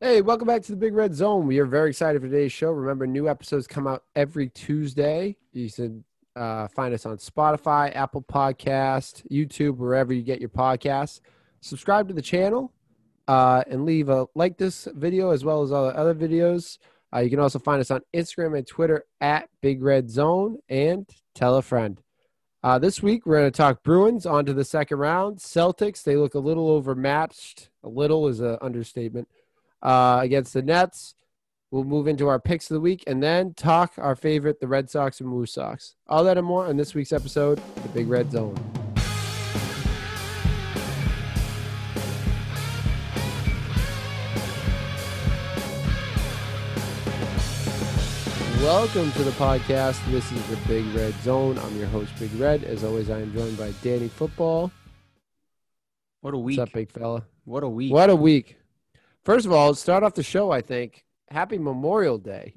Hey, welcome back to the Big Red Zone. We are very excited for today's show. Remember, new episodes come out every Tuesday. You can uh, find us on Spotify, Apple Podcast, YouTube, wherever you get your podcasts. Subscribe to the channel uh, and leave a like this video as well as all the other videos. Uh, you can also find us on Instagram and Twitter at Big Red Zone and tell a friend. Uh, this week, we're going to talk Bruins on to the second round. Celtics, they look a little overmatched. A little is an understatement uh, against the Nets. We'll move into our picks of the week and then talk our favorite, the Red Sox and WooSox. All that and more on this week's episode of the Big Red Zone. Welcome to the podcast. This is the Big Red Zone. I'm your host, Big Red. As always, I am joined by Danny Football. What a week. What's up, big fella? What a week. What a week. First of all, start off the show, I think. Happy Memorial Day.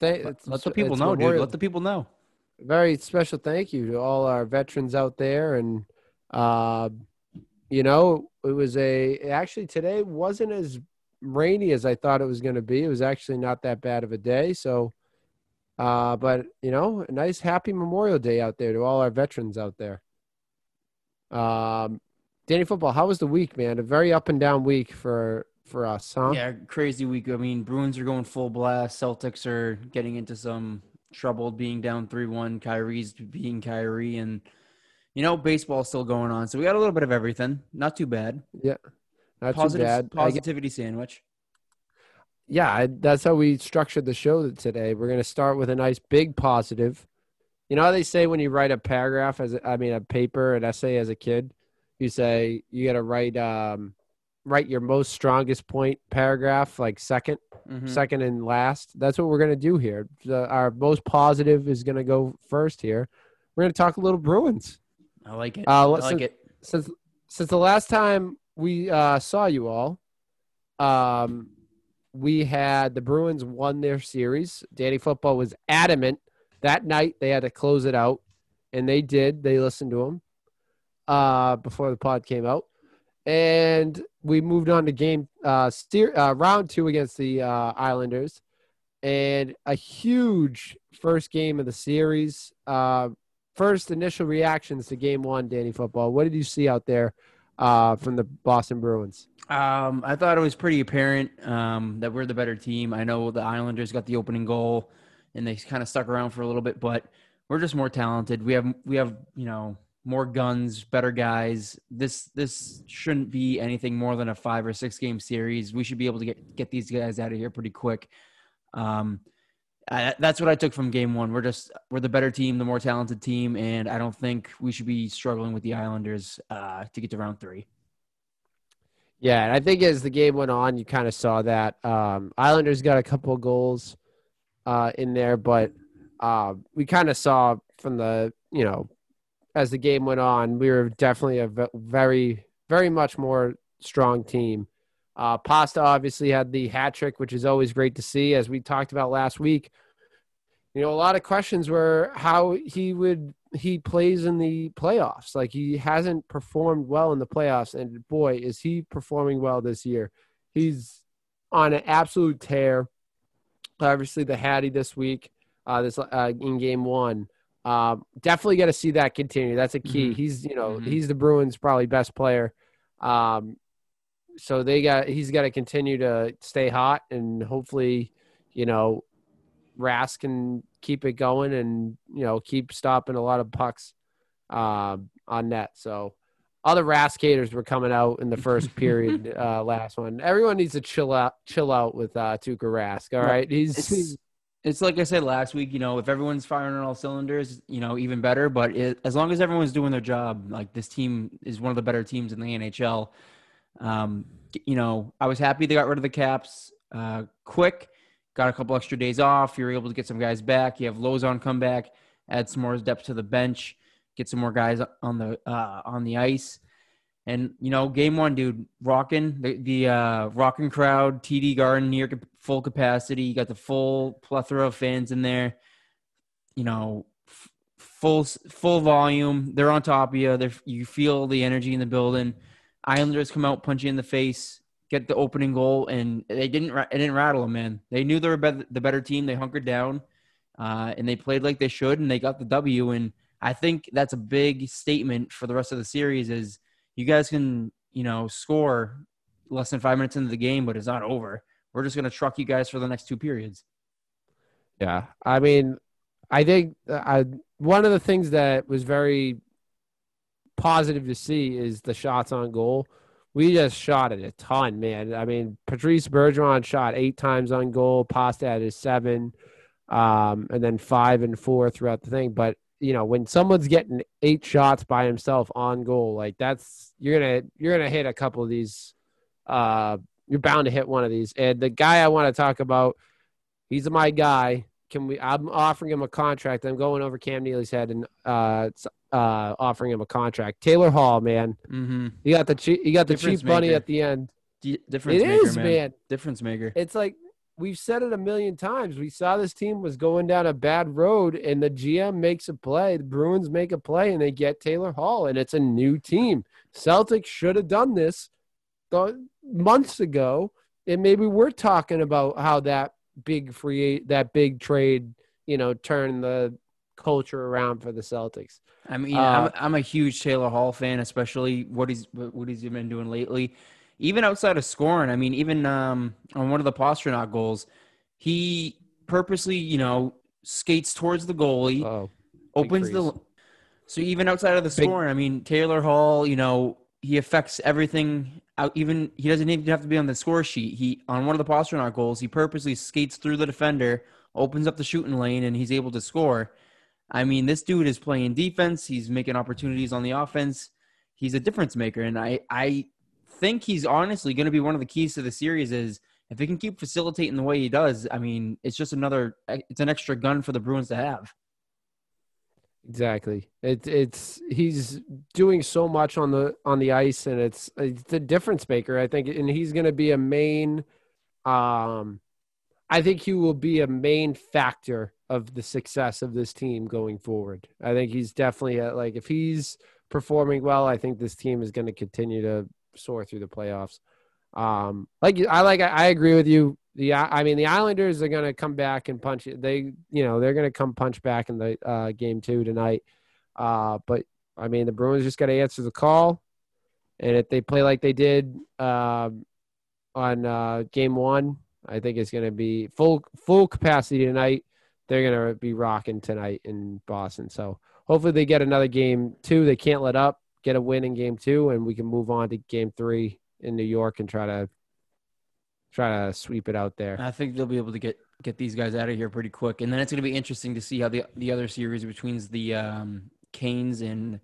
Thank, let, let the people know, Memorial, dude. Let the people know. Very special thank you to all our veterans out there. And, uh, you know, it was a, actually today wasn't as rainy as I thought it was going to be. It was actually not that bad of a day. So, uh, but, you know, a nice happy Memorial Day out there to all our veterans out there. Um, Danny Football, how was the week, man? A very up and down week for for us, huh? Yeah, crazy week. I mean, Bruins are going full blast. Celtics are getting into some trouble, being down three one. Kyrie's being Kyrie, and you know, baseball's still going on. So we got a little bit of everything. Not too bad. Yeah, not Positive, too bad. Positivity sandwich. Yeah, I, that's how we structured the show today. We're going to start with a nice big positive. You know how they say when you write a paragraph as a, I mean a paper, an essay as a kid, you say you got to write um write your most strongest point paragraph like 2nd Mhm. second and last. That's what we're going to do here. The, our most positive is going to go first here. We're going to talk a little Bruins. I like it. Uh, I let's- like it. since since the last time we uh, saw you all, um, we had the Bruins won their series. Danny Football was adamant that night they had to close it out, and they did. They listened to him uh, before the pod came out, and we moved on to game uh, steer, uh, round two against the uh, Islanders, and a huge first game of the series. Uh, first initial reactions to game one, Danny Football. What did you see out there uh, from the Boston Bruins? Um, I thought it was pretty apparent um, that we're the better team. I know the Islanders got the opening goal, and they kind of stuck around for a little bit, but we're just more talented. We have we have you know more guns, better guys. This this shouldn't be anything more than a five or six game series. We should be able to get get these guys out of here pretty quick. Um, I, that's what I took from game one. We're just we're the better team, the more talented team, and I don't think we should be struggling with the Islanders uh, to get to round three. Yeah, and I think as the game went on, you kind of saw that um, Islanders got a couple goals uh, in there, but uh, we kind of saw from the you know as the game went on, we were definitely a very very much more strong team. Uh, Pasta obviously had the hat trick, which is always great to see. As we talked about last week, you know, a lot of questions were how he would he plays in the playoffs. Like he hasn't performed well in the playoffs, and boy, is he performing well this year. He's on an absolute tear. Obviously, the Hattie this week, uh, this uh, in game one. Uh, definitely got to see that continue. That's a key. Mhm. He's you know Mhm. he's the Bruins probably best player. Um, so they got he's got to continue to stay hot and hopefully you know Rask can keep it going and you know keep stopping a lot of pucks uh, on net. So all the Rask haters were coming out in the first period uh, last one. Everyone needs to chill out, chill out with uh, Tuukka Rask. All Right. right, he's, he's it's like I said last week. You know, if everyone's firing on all cylinders, you know, even better. But it, as long as everyone's doing their job, like this team is one of the better teams in the NHL. Um, you know, I was happy they got rid of the caps uh, quick. Got a couple extra days off. You're able to get some guys back. You have Lauzon come back, add some more depth to the bench, get some more guys on the uh, on the ice. And you know, game one, dude, rocking the the uh, rocking crowd, TD Garden near full capacity. You got the full plethora of fans in there. You know, f- full full volume. They're on top of you. They're, you feel the energy in the building. Islanders come out, punch you in the face. get the opening goal, and they didn't. It didn't rattle them, man. They knew they were the better team. They hunkered down, uh, and they played like they should, and they got the W. And I think that's a big statement for the rest of the series. Is you guys can you know score less than five minutes into the game, but it's not over. We're just gonna truck you guys for the next two periods. Yeah, I mean, I think uh, I, one of the things that was very positive to see is the shots on goal. We just shot it a ton, man. I mean, Patrice Bergeron shot eight times on goal. Pasta had his seven, um, and then five and four throughout the thing. But you know, when someone's getting eight shots by himself on goal, like that's you're gonna you're gonna hit a couple of these. Uh, you're bound to hit one of these. And the guy I want to talk about, he's my guy. Can we? I'm offering him a contract. I'm going over Cam Neely's head and uh, uh, offering him a contract. Taylor Hall, man, mm-hmm. you got the cheap, you got the Difference cheap bunny at the end. D- difference it maker, is, man. man. Difference maker. It's like we've said it a million times. We saw this team was going down a bad road, and the GM makes a play. The Bruins make a play, and they get Taylor Hall, and it's a new team. Celtics should have done this months ago, and maybe we're talking about how that big free that big trade, you know, turned the culture around for the Celtics. I mean, uh, I'm, I'm a huge Taylor Hall fan, especially what he's what he's been doing lately. Even outside of scoring, I mean, even um, on one of the Pastrnak goals, he purposely, you know, skates towards the goalie, oh, opens the. So even outside of the scoring, I mean, Taylor Hall, you know, he affects everything. Out, even he doesn't even have to be on the score sheet. He on one of the Pastrnak goals, he purposely skates through the defender, opens up the shooting lane, and he's able to score. I mean, this dude is playing defense. He's making opportunities on the offense. He's a difference maker, and I I think he's honestly going to be one of the keys to the series. Is if he can keep facilitating the way he does, I mean, it's just another it's an extra gun for the Bruins to have. Exactly. It's it's he's doing so much on the on the ice, and it's it's a difference maker. I think, and he's going to be a main. Um, I think he will be a main factor of the success of this team going forward. I think he's definitely a, like if he's performing well, I think this team is going to continue to soar through the playoffs. Um, like I like I agree with you. The I mean the Islanders are going to come back and punch. They you know they're going to come punch back in the uh, game two tonight. Uh, but I mean the Bruins just got to answer the call, and if they play like they did uh, on game one, I think it's going to be full full capacity tonight they're going to be rocking tonight in Boston. So hopefully they get another game two. They can't let up, get a win in game two, and we can move on to game three in New York and try to try to sweep it out there. I think they'll be able to get get these guys out of here pretty quick, and then it's going to be interesting to see how the the other series between the um, Canes and I'm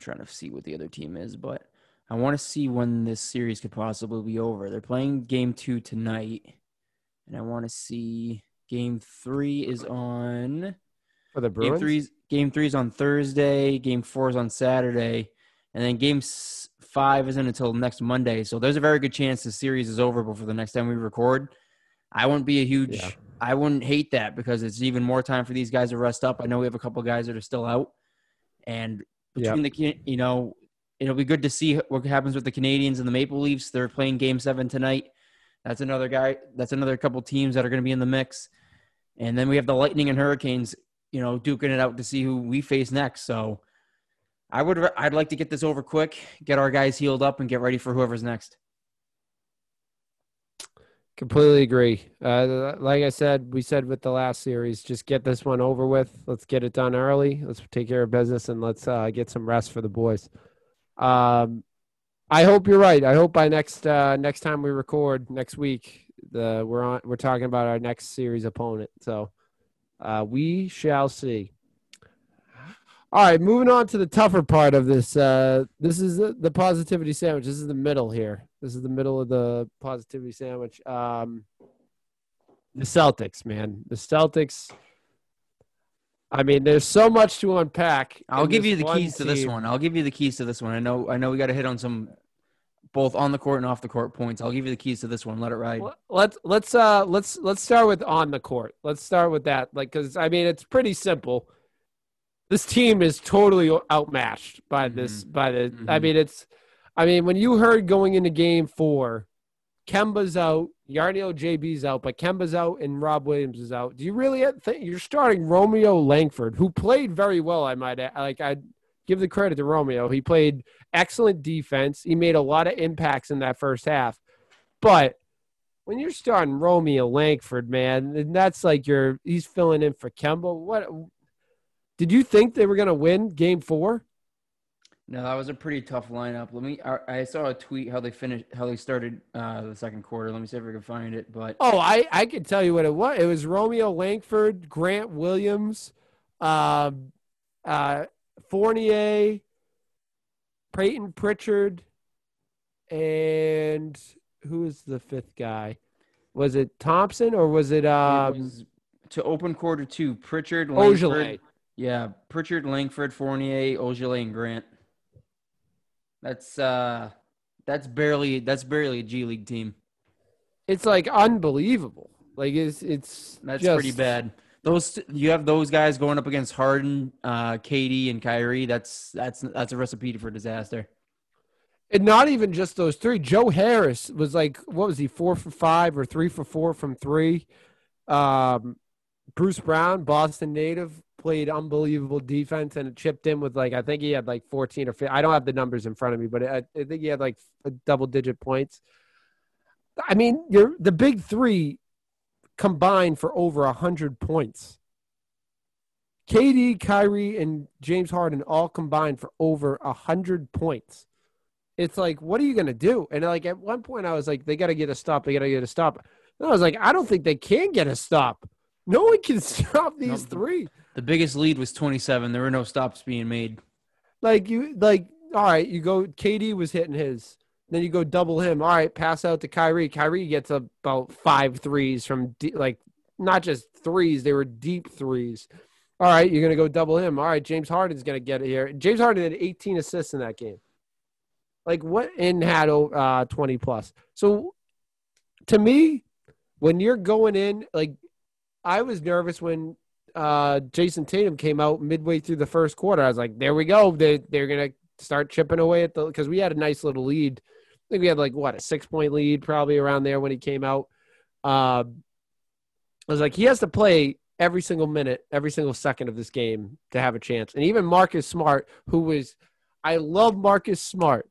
trying to see what the other team is, but I want to see when this series could possibly be over. They're playing game two tonight, and I want to see Game three is on for the Bruins. Game three's game three's on Thursday. Game four is on Saturday, and then game five isn't until next Monday. So there's a very good chance the series is over before the next time we record. I wouldn't be a huge. Yeah. I wouldn't hate that because it's even more time for these guys to rest up. I know we have a couple guys that are still out, and between yep. the you know it'll be good to see what happens with the Canadiens and the Maple Leafs. They're playing Game Seven tonight. That's another guy. That's another couple teams that are going to be in the mix. And then we have the Lightning and Hurricanes, you know, duking it out to see who we face next. So I would I'd like to get this over quick, get our guys healed up, and get ready for whoever's next. Completely agree. Uh, like I said, we said with the last series, just get this one over with. Let's get it done early. Let's take care of business and let's uh, get some rest for the boys. Um, I hope you're right. I hope by next uh, next time we record next week, the we're on we're talking about our next series opponent. So uh, we shall see. All right, moving on to the tougher part of this. Uh, this is the, the positivity sandwich. This is the middle here. This is the middle of the positivity sandwich. Um, the Celtics, man. The Celtics. I mean, there's so much to unpack. I'll give you the keys team. to this one. I'll give you the keys to this one. I know. I know. We got to hit on some both on the court and off the court points. I'll give you the keys to this one. Let it ride. Let's let's uh let's let's start with on the court. Let's start with that. Like, because I mean, it's pretty simple. This team is totally outmatched by mm-hmm. this. By the, mm-hmm. I mean, it's. I mean, when you heard going into Game Four, Kemba's out. Already JB's out, but Kemba's out and Rob Williams is out. Do you really think you're starting Romeo Langford, who played very well? I might add. like. I give the credit to Romeo. He played excellent defense. He made a lot of impacts in that first half, but when you're starting Romeo Langford, man, and that's like your he's filling in for Kemba. What did you think they were going to win Game Four? No, that was a pretty tough lineup. Let me. I, I saw a tweet how they finished, how they started uh, the second quarter. Let me see if I can find it. But oh, I I can tell you what it was. It was Romeo Langford, Grant Williams, uh, uh, Fournier, Peyton Pritchard, and who was the fifth guy? Was it Thompson or was it? Um, it was to open quarter two, Pritchard, Langford, Yeah, Pritchard, Langford, Fournier, Ojeleye, and Grant. That's uh that's barely that's barely a G League team. It's like unbelievable. Like it's it's that's just... pretty bad. Those you have those guys going up against Harden, uh, KD, and Kyrie. That's that's that's a recipe for disaster. And not even just those three. Joe Harris was like, what was he, four for five or three for four from three? Um, Bruce Brown, Boston native, played unbelievable defense and chipped in with like I think he had like 14 or 15. I don't have the numbers in front of me, but I, I think he had like double digit points. I mean, you're the big three combined for over a hundred points. KD, Kyrie, and James Harden all combined for over a hundred points. It's like, what are you gonna do? And like at one point, I was like, they got to get a stop. They got to get a stop. And I was like, I don't think they can get a stop. No one can stop these three. The biggest lead was 27. There were no stops being made. Like you, like all right, you go. KD was hitting his. Then you go double him. All right, pass out to Kyrie. Kyrie gets about five threes from like not just threes; they were deep threes. All right, you're gonna go double him. All right, James Harden's gonna get it here. James Harden had 18 assists in that game. Like what? And had uh 20 plus. So to me, when you're going in, like I was nervous when uh, Jayson Tatum came out midway through the first quarter. I was like, there we go. They, they're going to start chipping away at the, because we had a nice little lead. I think we had like, what, a six point lead probably around there when he came out. Uh, I was like, he has to play every single minute, every single second of this game to have a chance. And even Marcus Smart, who was, I love Marcus Smart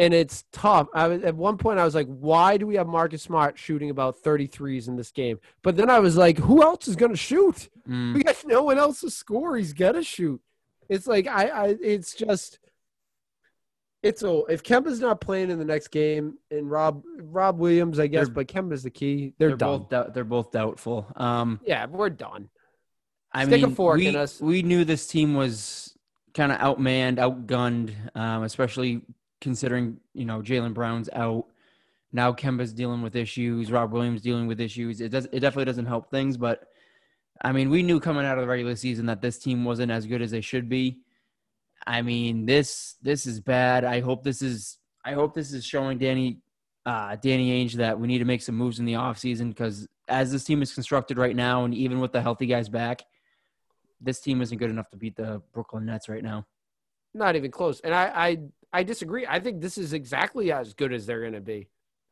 and it's tough. I was, at one point I was like, why do we have Marcus Smart shooting about 33s in this game? But then I was like, who else is going to shoot? Mm. We got no one else to score. He's going to shoot. It's like I, I it's just it's a if Kemba's not playing in the next game and Rob Rob Williams, I guess, they're, but Kemba's the key. They're, they're both they're both doubtful. Um, yeah, we're done. I Stick mean, we, we knew this team was kind of outmanned, outgunned, um, especially considering you know Jaylen Brown's out. Now Kemba's dealing with issues. Rob Williams dealing with issues. It does. It definitely doesn't help things. But I mean, we knew coming out of the regular season that this team wasn't as good as they should be. I mean, this this is bad. I hope this is. I hope this is showing Danny uh, Danny Ainge that we need to make some moves in the offseason because as this team is constructed right now, and even with the healthy guys back, this team isn't good enough to beat the Brooklyn Nets right now. Not even close. And I, I I disagree. I think this is exactly as good as they're going to be.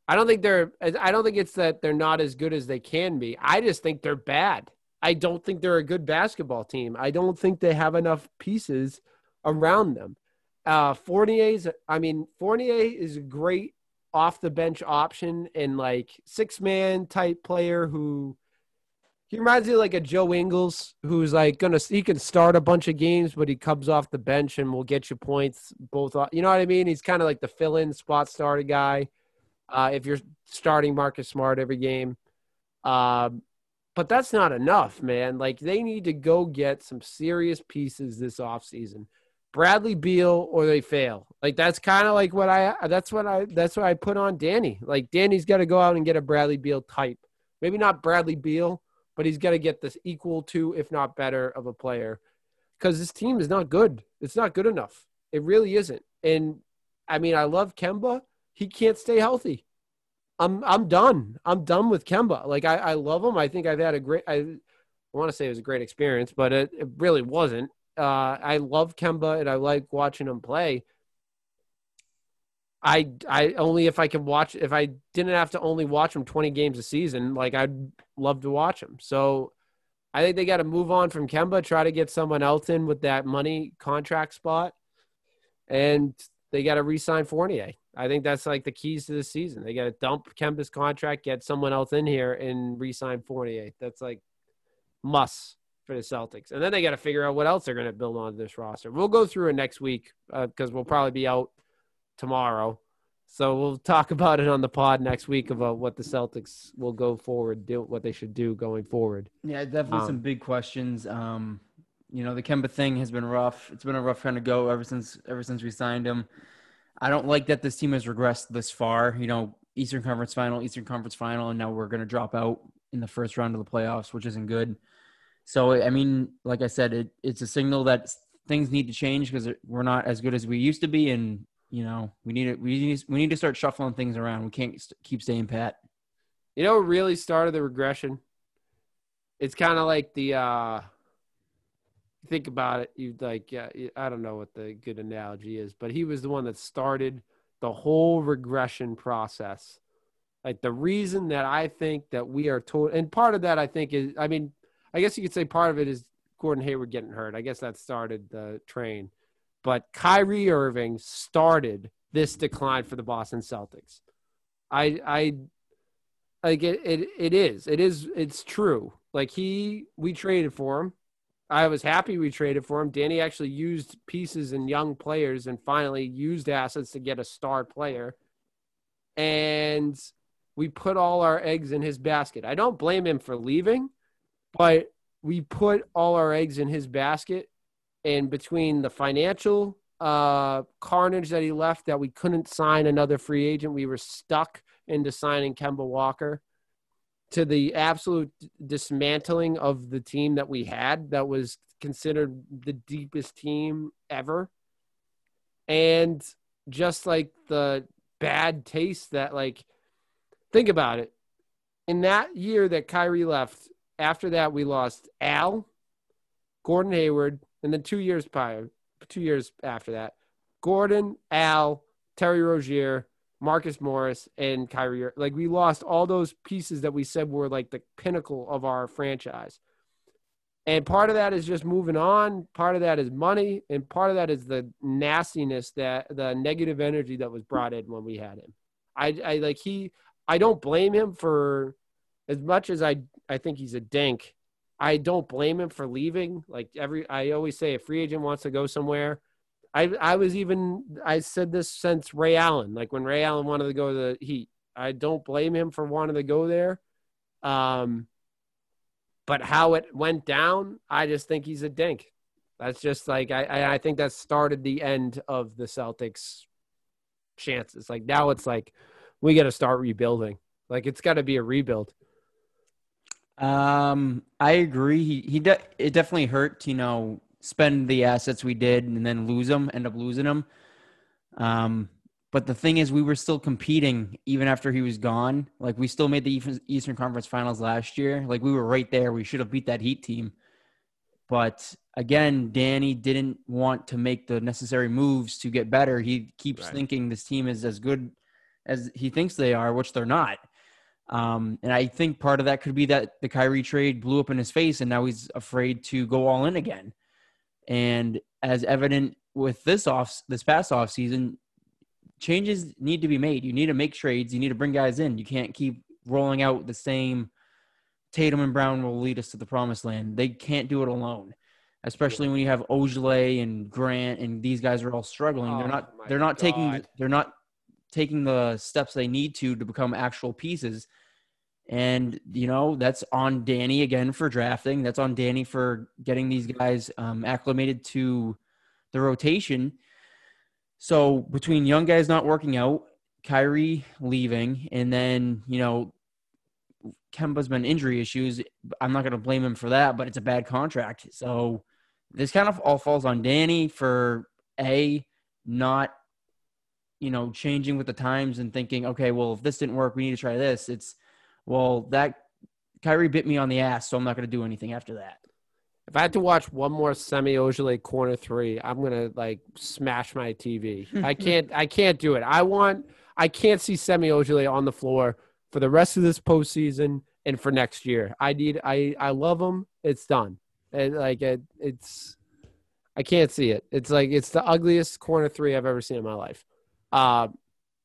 I don't think they're. I don't think it's that they're not as good as they can be. I just think they're bad. I don't think they're a good basketball team. I don't think they have enough pieces around them. Uh, Fournier's. I mean, Fournier is a great off the bench option and like six man type player who he reminds me of like a Joe Ingles who's like gonna he can start a bunch of games, but he comes off the bench and will get you points both. You know what I mean? He's kind of like the fill-in spot starter guy. Uh, if you're starting Marcus Smart every game, um, but that's not enough, man. Like they need to go get some serious pieces this offseason. Bradley Beal or they fail. Like that's kind of like what I that's what I that's what I put on Danny. Like Danny's got to go out and get a Bradley Beal type. Maybe not Bradley Beal but he's got to get this equal to, if not better, of a player because this team is not good. It's not good enough. It really isn't. And I mean, I love Kemba. He can't stay healthy. I'm I'm done. I'm done with Kemba. Like I, I love him. I think I've had a great. I, I want to say it was a great experience, but it, it really wasn't. Uh, I love Kemba and I like watching him play. I I only if I could watch if I didn't have to only watch him 20 games a season, like I'd love to watch him. So I think they got to move on from Kemba, try to get someone else in with that money contract spot, and they got to re-sign Fournier. I think that's like the keys to the season. They got to dump Kemba's contract, get someone else in here, and re-sign Fournier. That's like must for the Celtics. And then they got to figure out what else they're going to build on this roster. We'll go through it next week because uh, we'll probably be out tomorrow. So we'll talk about it on the pod next week about what the Celtics will go forward, do what they should do going forward. Yeah, definitely um, some big questions. Um, you know, the Kemba thing has been rough. It's been a rough kind of go ever since ever since we signed him. I don't like that this team has regressed this far. You know, Eastern Conference Final, Eastern Conference Final, and now we're going to drop out in the first round of the playoffs, which isn't good. So, I mean, like I said, it, it's a signal that things need to change because we're not as good as we used to be, and you know, we need to we need we need to start shuffling things around. We can't keep staying pat. You know, really started the regression. It's kind of like the uh think about it. You like, yeah, I don't know what the good analogy is, but he was the one that started the whole regression process. Like the reason that I think that we are told, and part of that I think is, I mean, I guess you could say part of it is Gordon Hayward getting hurt. I guess that started the train. But Kyrie Irving started this decline for the Boston Celtics. I I like it, it it is. It is it's true. Like he we traded for him. I was happy we traded for him. Danny actually used pieces and young players and finally used assets to get a star player. And we put all our eggs in his basket. I don't blame him for leaving, but we put all our eggs in his basket and between the financial uh, carnage that he left, that we couldn't sign another free agent, we were stuck into signing Kemba Walker. To the absolute dismantling of the team that we had, that was considered the deepest team ever, and just like the bad taste that, like, think about it. In that year that Kyrie left, after that we lost Al, Gordon Hayward, and then two years prior, two years after that, Gordon, Al, Terry Rozier, Marcus Morris, and Kyrie. Like we lost all those pieces that we said were like the pinnacle of our franchise. And part of that is just moving on. Part of that is money, and part of that is the nastiness that the negative energy that was brought in when we had him. I, I like he. I don't blame him for as much as I. I think he's a dink. I don't blame him for leaving. Like every, I always say, a free agent wants to go somewhere. I I was even I said this since Ray Allen. Like when Ray Allen wanted to go to the Heat, I don't blame him for wanting to go there. Um, but how it went down, I just think he's a dink. That's just like I I think that started the end of the Celtics' chances. Like now it's like we got to start rebuilding. Like it's got to be a rebuild. Um, I agree. He he de- it definitely hurt. You know, spend the assets we did and then lose them, end up losing them. Um, but the thing is, we were still competing even after he was gone. Like we still made the Eastern Conference Finals last year. Like we were right there. We should have beat that Heat team. But again, Danny didn't want to make the necessary moves to get better. He keeps right. thinking this team is as good as he thinks they are, which they're not. Um, and I think part of that could be that the Kyrie trade blew up in his face, and now he's afraid to go all in again. And as evident with this off this past off season, changes need to be made. You need to make trades. You need to bring guys in. You can't keep rolling out the same. Tatum and Brown will lead us to the promised land. They can't do it alone, especially when you have Ojeleye and Grant and these guys are all struggling. Oh, they're not. They're not God. taking. They're not taking the steps they need to to become actual pieces. And, you know, that's on Danny again for drafting. That's on Danny for getting these guys um, acclimated to the rotation. So between young guys not working out, Kyrie leaving, and then, you know, Kemba's been injury issues. I'm not going to blame him for that, but it's a bad contract. So this kind of all falls on Danny for A, not you know, changing with the times and thinking, okay, well, if this didn't work, we need to try this. It's, well, that Kyrie bit me on the ass, so I'm not going to do anything after that. if I had to watch one more Semi Ojeleye corner three, I'm gonna like smash my TV. I can't. I can't do it. I want. I can't see Semi Ojeleye on the floor for the rest of this postseason and for next year. I need. I. I love him. It's done. And like it, it's. I can't see it. It's like it's the ugliest corner three I've ever seen in my life. Uh,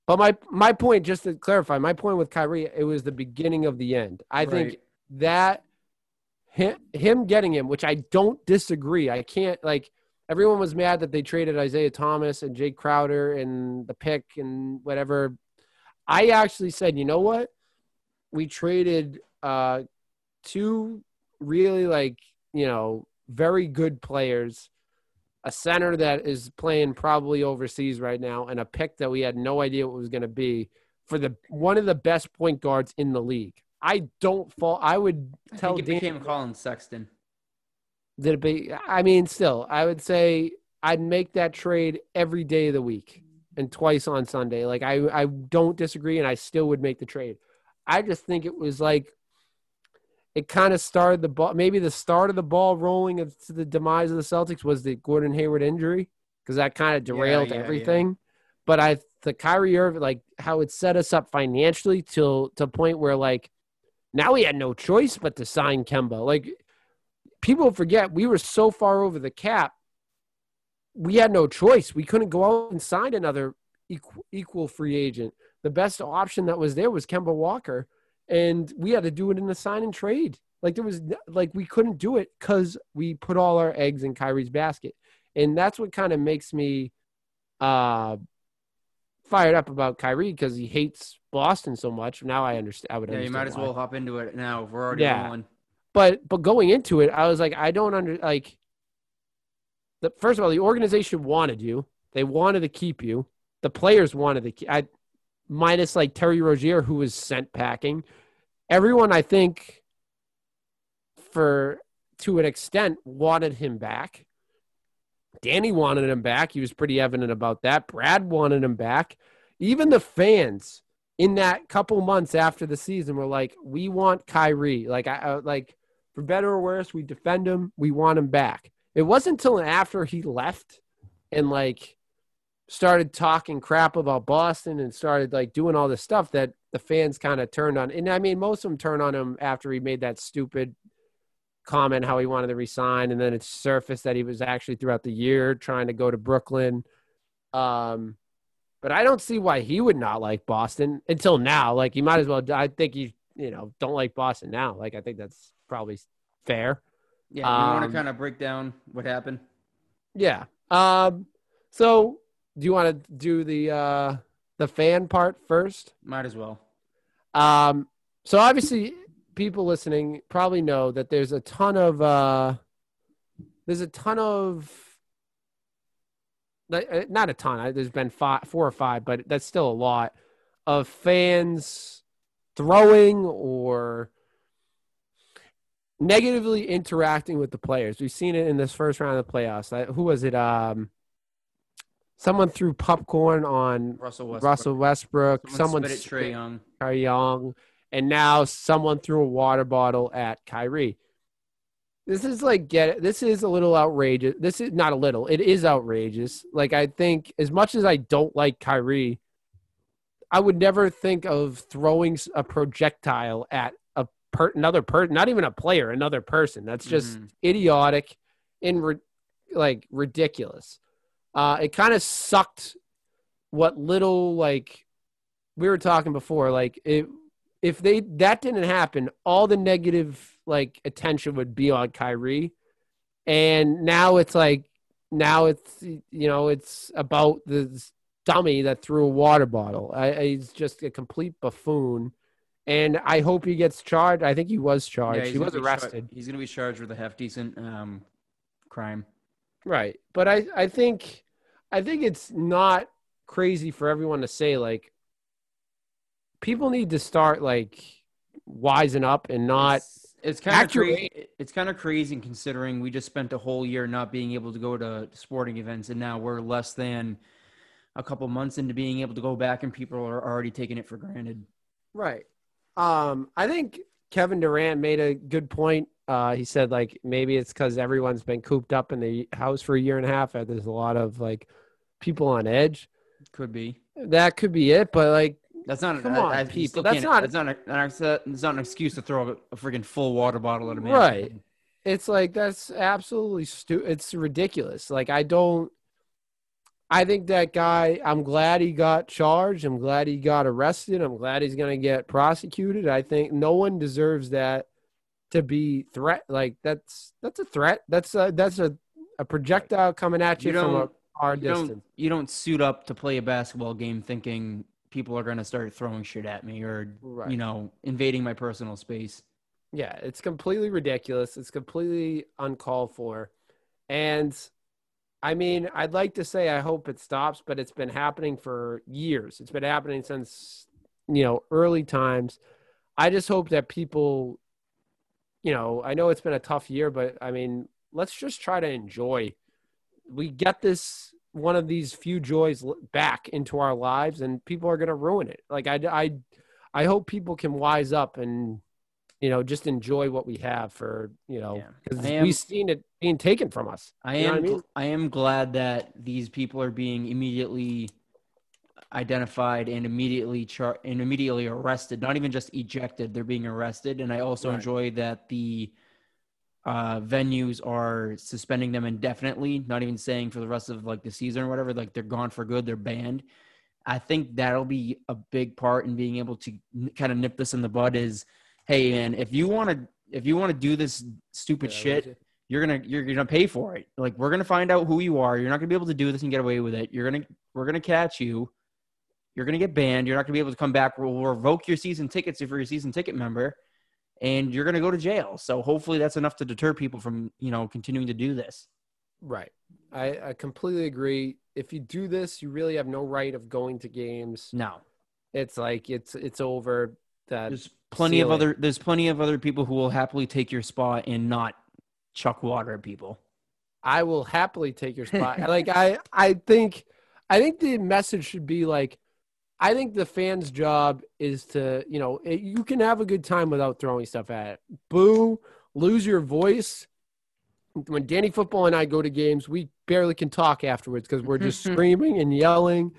but my my point, just to clarify, my point with Kyrie, it was the beginning of the end. I think that him, him getting him, which I don't disagree. I can't like everyone was mad that they traded Isaiah Thomas and Jake Crowder and the pick and whatever. I actually said, you know what? We traded uh two really like, you know, very good players, a center that is playing probably overseas right now, and a pick that we had no idea what was gonna be for the one of the best point guards in the league. I don't fall I would I tell think it Dan- became Collin Sexton. did it be? I mean, still, I would say I'd make that trade every day of the week and twice on Sunday. Like I, I don't disagree, and I still would make the trade. I just think it was like it kind of started the ball. Maybe the start of the ball rolling to the demise of the Celtics was the Gordon Hayward injury because that kind of derailed yeah, yeah. everything. But I, the Kyrie Irving, like how it set us up financially till to a point where like now we had no choice but to sign Kemba. Like people forget we were so far over the cap. We had no choice. We couldn't go out and sign another equal, equal free agent. The best option that was there was Kemba Walker, and we had to do it in a sign and trade. Like there was like we couldn't do it because we put all our eggs in Kyrie's basket, and that's what kind of makes me uh, fired up about Kyrie because he hates Boston so much. Now I understand. I would Yeah, you might as why well hop into it now. if We're already Yeah. rolling. but but going into it, I was like, I don't under like. The first of all, the organization wanted you. They wanted to keep you. The players wanted to keep. I minus like Terry Rozier, who was sent packing. Everyone, I think, for to an extent, wanted him back. Danny wanted him back. He was pretty evident about that. Brad wanted him back. Even the fans in that couple months after the season were like, "We want Kyrie." Like, I I- like for better or worse, we defend him. We want him back. It wasn't until after he left and like started talking crap about Boston and started like doing all this stuff that the fans kind of turned on. And I mean, most of them turned on him after he made that stupid comment how he wanted to resign, and then it surfaced that he was actually throughout the year trying to go to Brooklyn. Um, but I don't see why he would not like Boston until now. Like, you might as well. I think you, you know, don't like Boston now. Like, I think that's probably fair. Yeah, you want Um, to kind of break down what happened? Yeah. Um. So, do you want to do the uh the fan part first? Might as well. Um. So obviously, people listening probably know that there's a ton of uh, there's a ton of like, uh, not a ton. There's been five, four or five, but that's still a lot of fans throwing or negatively interacting with the players. We've seen it in this first round of the playoffs. Who was it? Um, someone threw popcorn on Russell Westbrook. Russell Westbrook. Someone, Someone, spit at Trae Young. Kyrie Young, and now someone threw a water bottle at Kyrie. This is like get it. This is a little outrageous. This is not a little. It is outrageous. Like I think, as much as I don't like Kyrie, I would never think of throwing a projectile at a per, another person, not even a player, another person. That's just Mhm. idiotic and ri- like ridiculous. Uh, it kind of sucked what little like we were talking before. Like it, if they that didn't happen, all the negative like attention would be on Kyrie, and now it's like now it's you know it's about this dummy that threw a water bottle. I, I- he's just a complete buffoon. And I hope he gets charged. I think he was charged. Yeah, he was be char- arrested. he's going to be charged with a half decent um, crime. Right. But I, I think I think it's not crazy for everyone to say like people need to start like wising up and not It's, it's kind of crazy. It's kind of crazy considering we just spent a whole year not being able to go to sporting events, and now we're less than a couple months into being able to go back, and people are already taking it for granted. right. Um I think Kevin Durant made a good point Uh, he said like maybe it's because everyone's been cooped up in the house for a year and a half. And there's a lot of like people on edge. Could be. That could be it, but like That's not. Come I- on, I- people. That's not- That's not. A, that's not- an excuse to throw a, a freaking full water bottle at a man. Right. it's like that's absolutely stupid. It's ridiculous. Like I don't. I think that guy. I'm glad he got charged. I'm glad he got arrested. I'm glad he's gonna get prosecuted. I think no one deserves that to be threat. Like that's that's a threat. That's a that's a, a projectile coming at you, You from a don't- You distance. don't. You don't suit up to play a basketball game thinking people are gonna start throwing shit at me or Right. you know invading my personal space. Yeah, it's completely ridiculous. It's completely uncalled for. And I mean, I'd like to say I hope it stops, but it's been happening for years. It's been happening since, you know, early times. I just hope that people, you know, I know it's been a tough year, but I mean, let's just try to enjoy. We get this one of these few joys back into our lives and people are going to ruin it. Like I I I hope people can wise up and you know, just enjoy what we have for, you know, because am- we've seen it being taken from us. I You am. I mean? I am glad that these people are being immediately identified and immediately char- and immediately arrested. Not even just ejected; they're being arrested. And I also Right. enjoy that the uh, venues are suspending them indefinitely. Not even saying for the rest of like the season or whatever. Like they're gone for good. They're banned. I think that'll be a big part in being able to kind of nip this in the bud. Is hey man, if you want to if you want to do this stupid Yeah, shit you're gonna you're gonna pay for it. Like we're gonna find out who you are. You're not gonna be able to do this and get away with it. You're gonna we're gonna catch you. You're gonna get banned. You're not gonna be able to come back. We'll revoke your season tickets if you're a season ticket member, and you're gonna go to jail. So hopefully that's enough to deter people from you know continuing to do this. Right. I, I completely agree. If you do this, you really have no right of going to games. No, It's like it's it's over. That there's plenty of other there's plenty of other people who will happily take your spot and not chuck water at people. I will happily take your spot. like I I think I think the message should be like I think the fans' job is to, you know, it, you can have a good time without throwing stuff at it. Boo, lose your voice. When Danny Football and I go to games, we barely can talk afterwards because we're just screaming and yelling.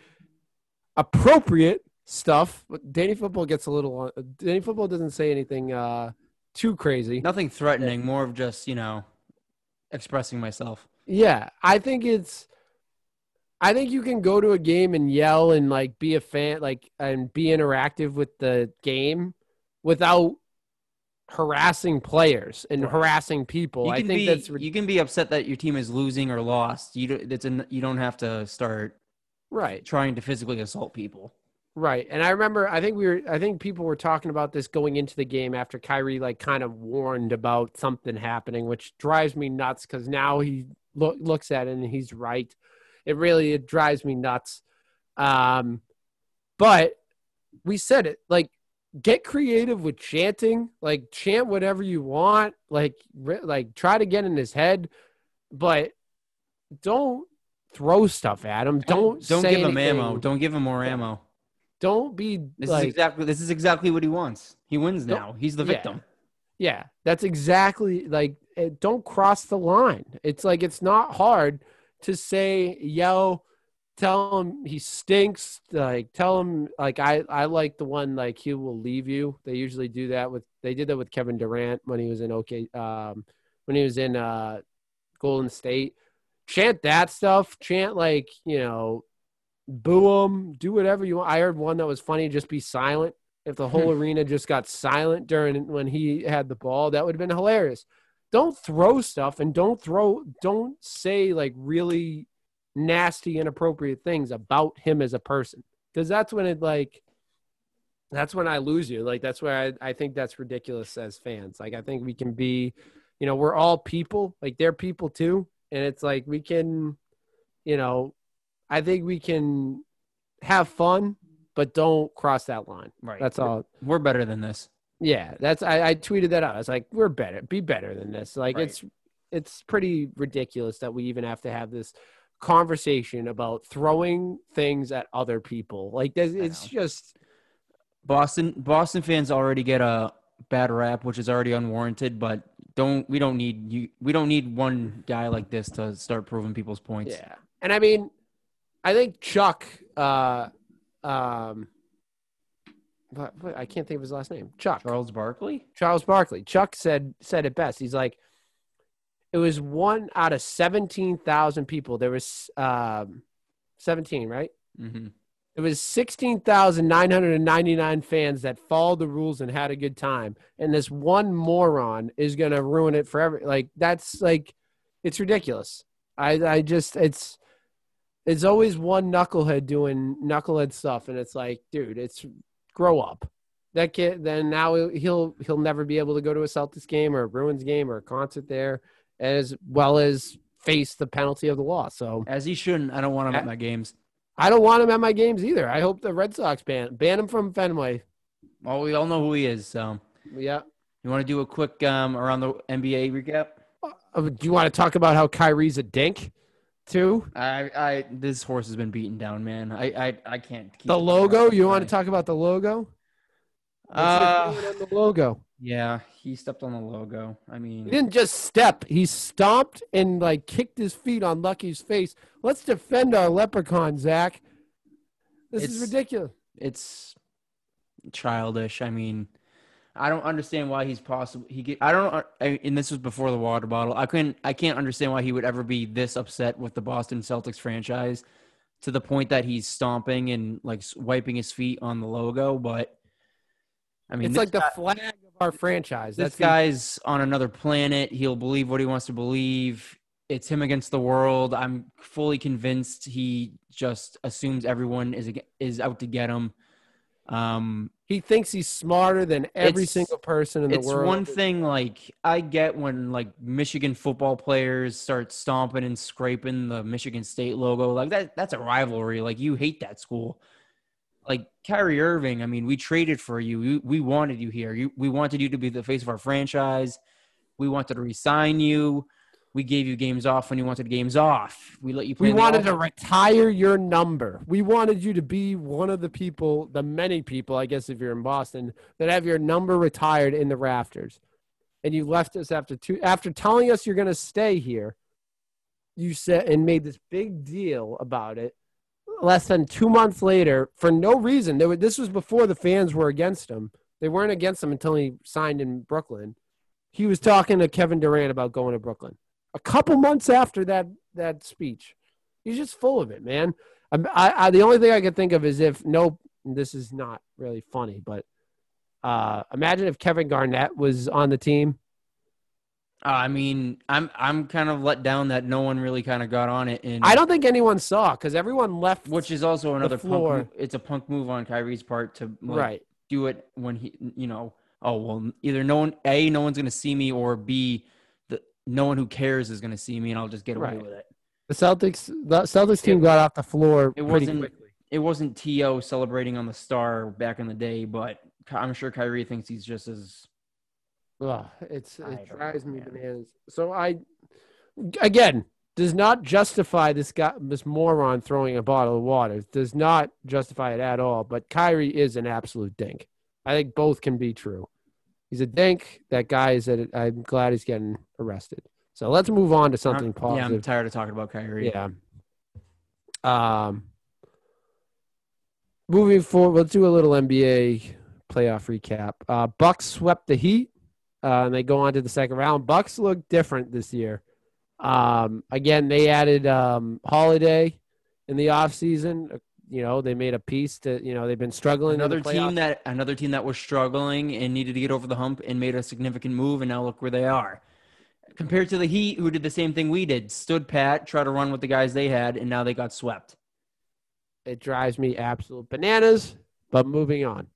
Appropriate stuff. But Danny Football gets a little. Danny Football doesn't say anything uh, too crazy. Nothing threatening, more of just you know expressing myself. Yeah, I think it's. I think you can go to a game and yell and like be a fan, like and be interactive with the game, without harassing players and Right. harassing people. I think be that's rid- you can be upset that your team is losing or lost. You don't, it's an, you don't have to start right, trying to physically assault people. right. And I remember, I think we were, I think people were talking about this going into the game after Kyrie like kind of warned about something happening, which drives me nuts because now he look, looks at it and he's right. It really it drives me nuts. Um, but we said it like get creative with chanting, like chant whatever you want, like re- like try to get in his head, but don't throw stuff at him. Don't don't say give him ammo. Don't give him more ammo. Don't be This like is exactly this is exactly what he wants. He wins now. He's the victim. Yeah, that's exactly like eh, don't cross the line. It's like it's not hard to say yell, tell him he stinks. Like tell him like I I like the one like he will leave you. They usually do that with they did that with Kevin Durant when he was in OK um when he was in uh Golden State. Chant that stuff. Chant like you know, boo him. Do whatever you want. I heard one that was funny. Just be silent. If the whole arena just got silent during when he had the ball, that would have been hilarious. Don't throw stuff and don't throw don't say like really nasty inappropriate things about him as a person because that's when it like that's when I lose you. Like that's where I, I think that's ridiculous as fans. Like I think we can be, you know, we're all people. Like they're people too, and it's like we can, you know, I think we can have fun, but don't cross that line. Right. That's all. We're better than this. Yeah, that's I, I tweeted that out. I was like, we're better, be better than this. Like Right. it's it's pretty ridiculous that we even have to have this conversation about throwing things at other people. Like it's just Boston Boston fans already get a bad rap, which is already unwarranted. But don't we don't need you we don't need one guy like this to start proving people's points. Yeah. And I mean, I think Chuck, uh, um, but, but I can't think of his last name. Chuck. Charles Barkley? Charles Barkley. Chuck said said it best. He's like, it was one out of seventeen thousand people. There was um, seventeen, right? Mm-hmm. It was sixteen thousand nine hundred and ninety nine fans that followed the rules and had a good time, and this one moron is gonna ruin it forever. Like that's like, it's ridiculous. I I just it's it's always one knucklehead doing knucklehead stuff, and it's like, dude, it's grow up. That kid, then now he'll he'll never be able to go to a Celtics game or a Bruins game or a concert there, as well as face the penalty of the law. So As he shouldn't. I don't want him at my games. I don't want him at my games either. I hope the Red Sox ban ban him from Fenway. Well, we all know who he is. So Yeah. you want to do a quick um around the NBA recap? Uh, do you want to talk about how Kyrie's a dink, too? I, I, this horse has been beaten down, man. I, I, I can't. Keep The logo. You want to talk about the logo? Uh, the logo? yeah, he stepped on the logo. I mean, He didn't just step; he stomped and like kicked his feet on Lucky's face. Let's defend our leprechaun, Zach. This is ridiculous. it's childish. I mean, I don't understand why he's possible. He get, I don't. I, and this was before the water bottle. I couldn't. I can't understand why he would ever be this upset with the Boston Celtics franchise to the point that he's stomping and like wiping his feet on the logo. But I mean, it's like the guy- flag of our franchise. this That's the- guy's on another planet. He'll believe what he wants to believe. It's him against the world. I'm fully convinced he just assumes everyone is is out to get him. Um, he thinks he's smarter than every It's- single person in the it's world. one thing like I get when like Michigan football players start stomping and scraping the Michigan State logo. Like that that's a rivalry. Like you hate that school. Like Kyrie Irving, I mean, we traded for you. We, we wanted you here. You, we wanted you to be the face of our franchise. We wanted to resign you. We gave you games off when you wanted games off. We let you play. We wanted to retire your number. We wanted you to be one of the people, the many people, I guess, if you're in Boston, that have your number retired in the rafters. And you left us after two, after telling us you're going to stay here. You said and made this big deal about it. Less than two months later, for no reason, there were, this was before the fans were against him. They weren't against him until he signed in Brooklyn. He was talking to Kevin Durant about going to Brooklyn. A couple months after that that speech, he's just full of it, man. I'm- I, I, the only thing I can think of is if no, this is not really funny, but uh, imagine if Kevin Garnett was on the team. Uh, I mean, I'm I'm kind of let down that no one really kind of got on it. And I don't think anyone saw because everyone left. which is also another floor. Move. It's a punk move on Kyrie's part to like, right. do it when he, you know, oh well, either no one, a, no one's gonna see me, or b, no one who cares is gonna see me, and I'll just get away Right. with it. The Celtics, the Celtics team got off the floor It wasn't- quickly. It wasn't To celebrating on the star back in the day, but I'm sure Kyrie thinks he's just as Ugh, it's it drives know, me man. bananas. So I, again, does not justify this guy, this moron throwing a bottle of water. Does not justify it at all. But Kyrie is an absolute dink. I think both can be true. He's a dink. That guy is. That I'm glad he's getting arrested. So let's move on to something I'm- Yeah, I'm tired of talking about Kyrie. Yeah. Um. Moving forward, let's do a little NBA playoff recap. Uh, Bucks swept the Heat, uh, and they go on to the second round. Bucks look different this year. Um, again, they added um, Holiday in the offseason. You know, they made a piece to. You know, they've been struggling. in the Another team that another team that was struggling and needed to get over the hump and made a significant move, and now look where they are. Compared to the Heat, who did the same thing we did, stood pat, tried to run with the guys they had, and now they got swept. It drives me absolute bananas. But moving on,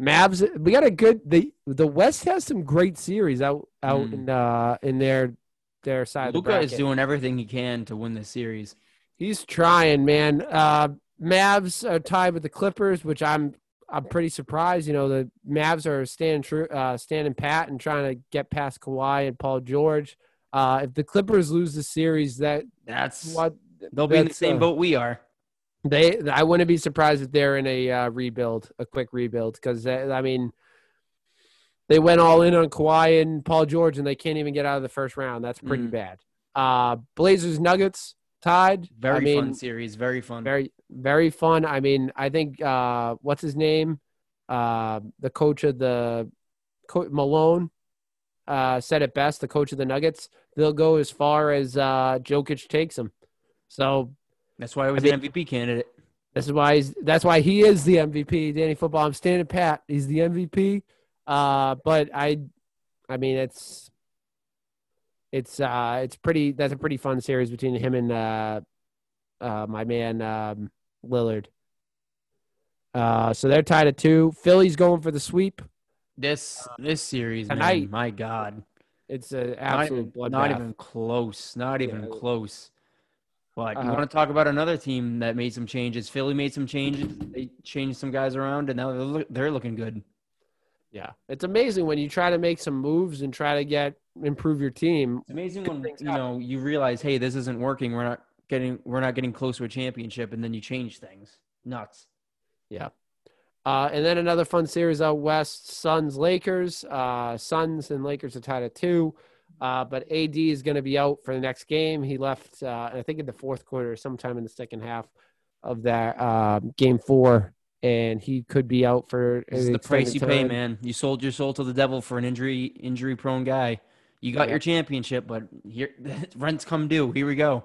Mavs. We got a good. the The West has some great series out out Mm. in uh in their their side. Luka is doing everything he can to win this series. He's trying, man. Uh, Mavs are tied with the Clippers, which I'm I'm pretty surprised. You know, the Mavs are standing true, uh, standing pat and trying to get past Kawhi and Paul George. Uh, if the Clippers lose the series, that That's what they'll be in the same uh, boat we are. They, I wouldn't be surprised if they're in a uh, rebuild, a quick rebuild, because I mean, they went all in on Kawhi and Paul George, and they can't even get out of the first round. That's pretty Mm. bad. Uh, Blazers Nuggets tied. Very I mean, fun series. Very fun. very very fun. I mean, I think uh, what's his name, uh, the coach of the co- Malone, uh, said it best. The coach of the Nuggets, they'll go as far as uh, Jokic takes them. So That's why he was I an MVP candidate. this is why he's, that's why he is the MVP. Danny Football. I'm standing pat. He's the MVP. Uh, but I, I mean, it's it's uh, it's pretty. That's a pretty fun series between him and uh, uh, my man um, Lillard. Uh, so they're tied at two. Philly's going for the sweep. This this series, man, my God, It's an absolute bloodbath. not even close. Not even Yeah. close. But you Uh-huh. want to talk about another team that made some changes? Philly made some changes. They changed some guys around, and now they're, look, they're looking good. Yeah, it's amazing when you try to make some moves and try to get improve your team. It's amazing when you know you realize, hey, this isn't working. We're not getting we're not getting close to a championship, and then you change things. Nuts. Yeah. Uh, and then another fun series out west: Suns Lakers. Uh, Suns and Lakers are tied at two, uh, but AD is going to be out for the next game. He left, uh, I think, in the fourth quarter, sometime in the second half of that uh, game four, and he could be out for This is the price you extended pay, man. You sold your soul to the devil for an injury injury prone guy. You got Yeah. your championship, but here rent's come due. Here we go.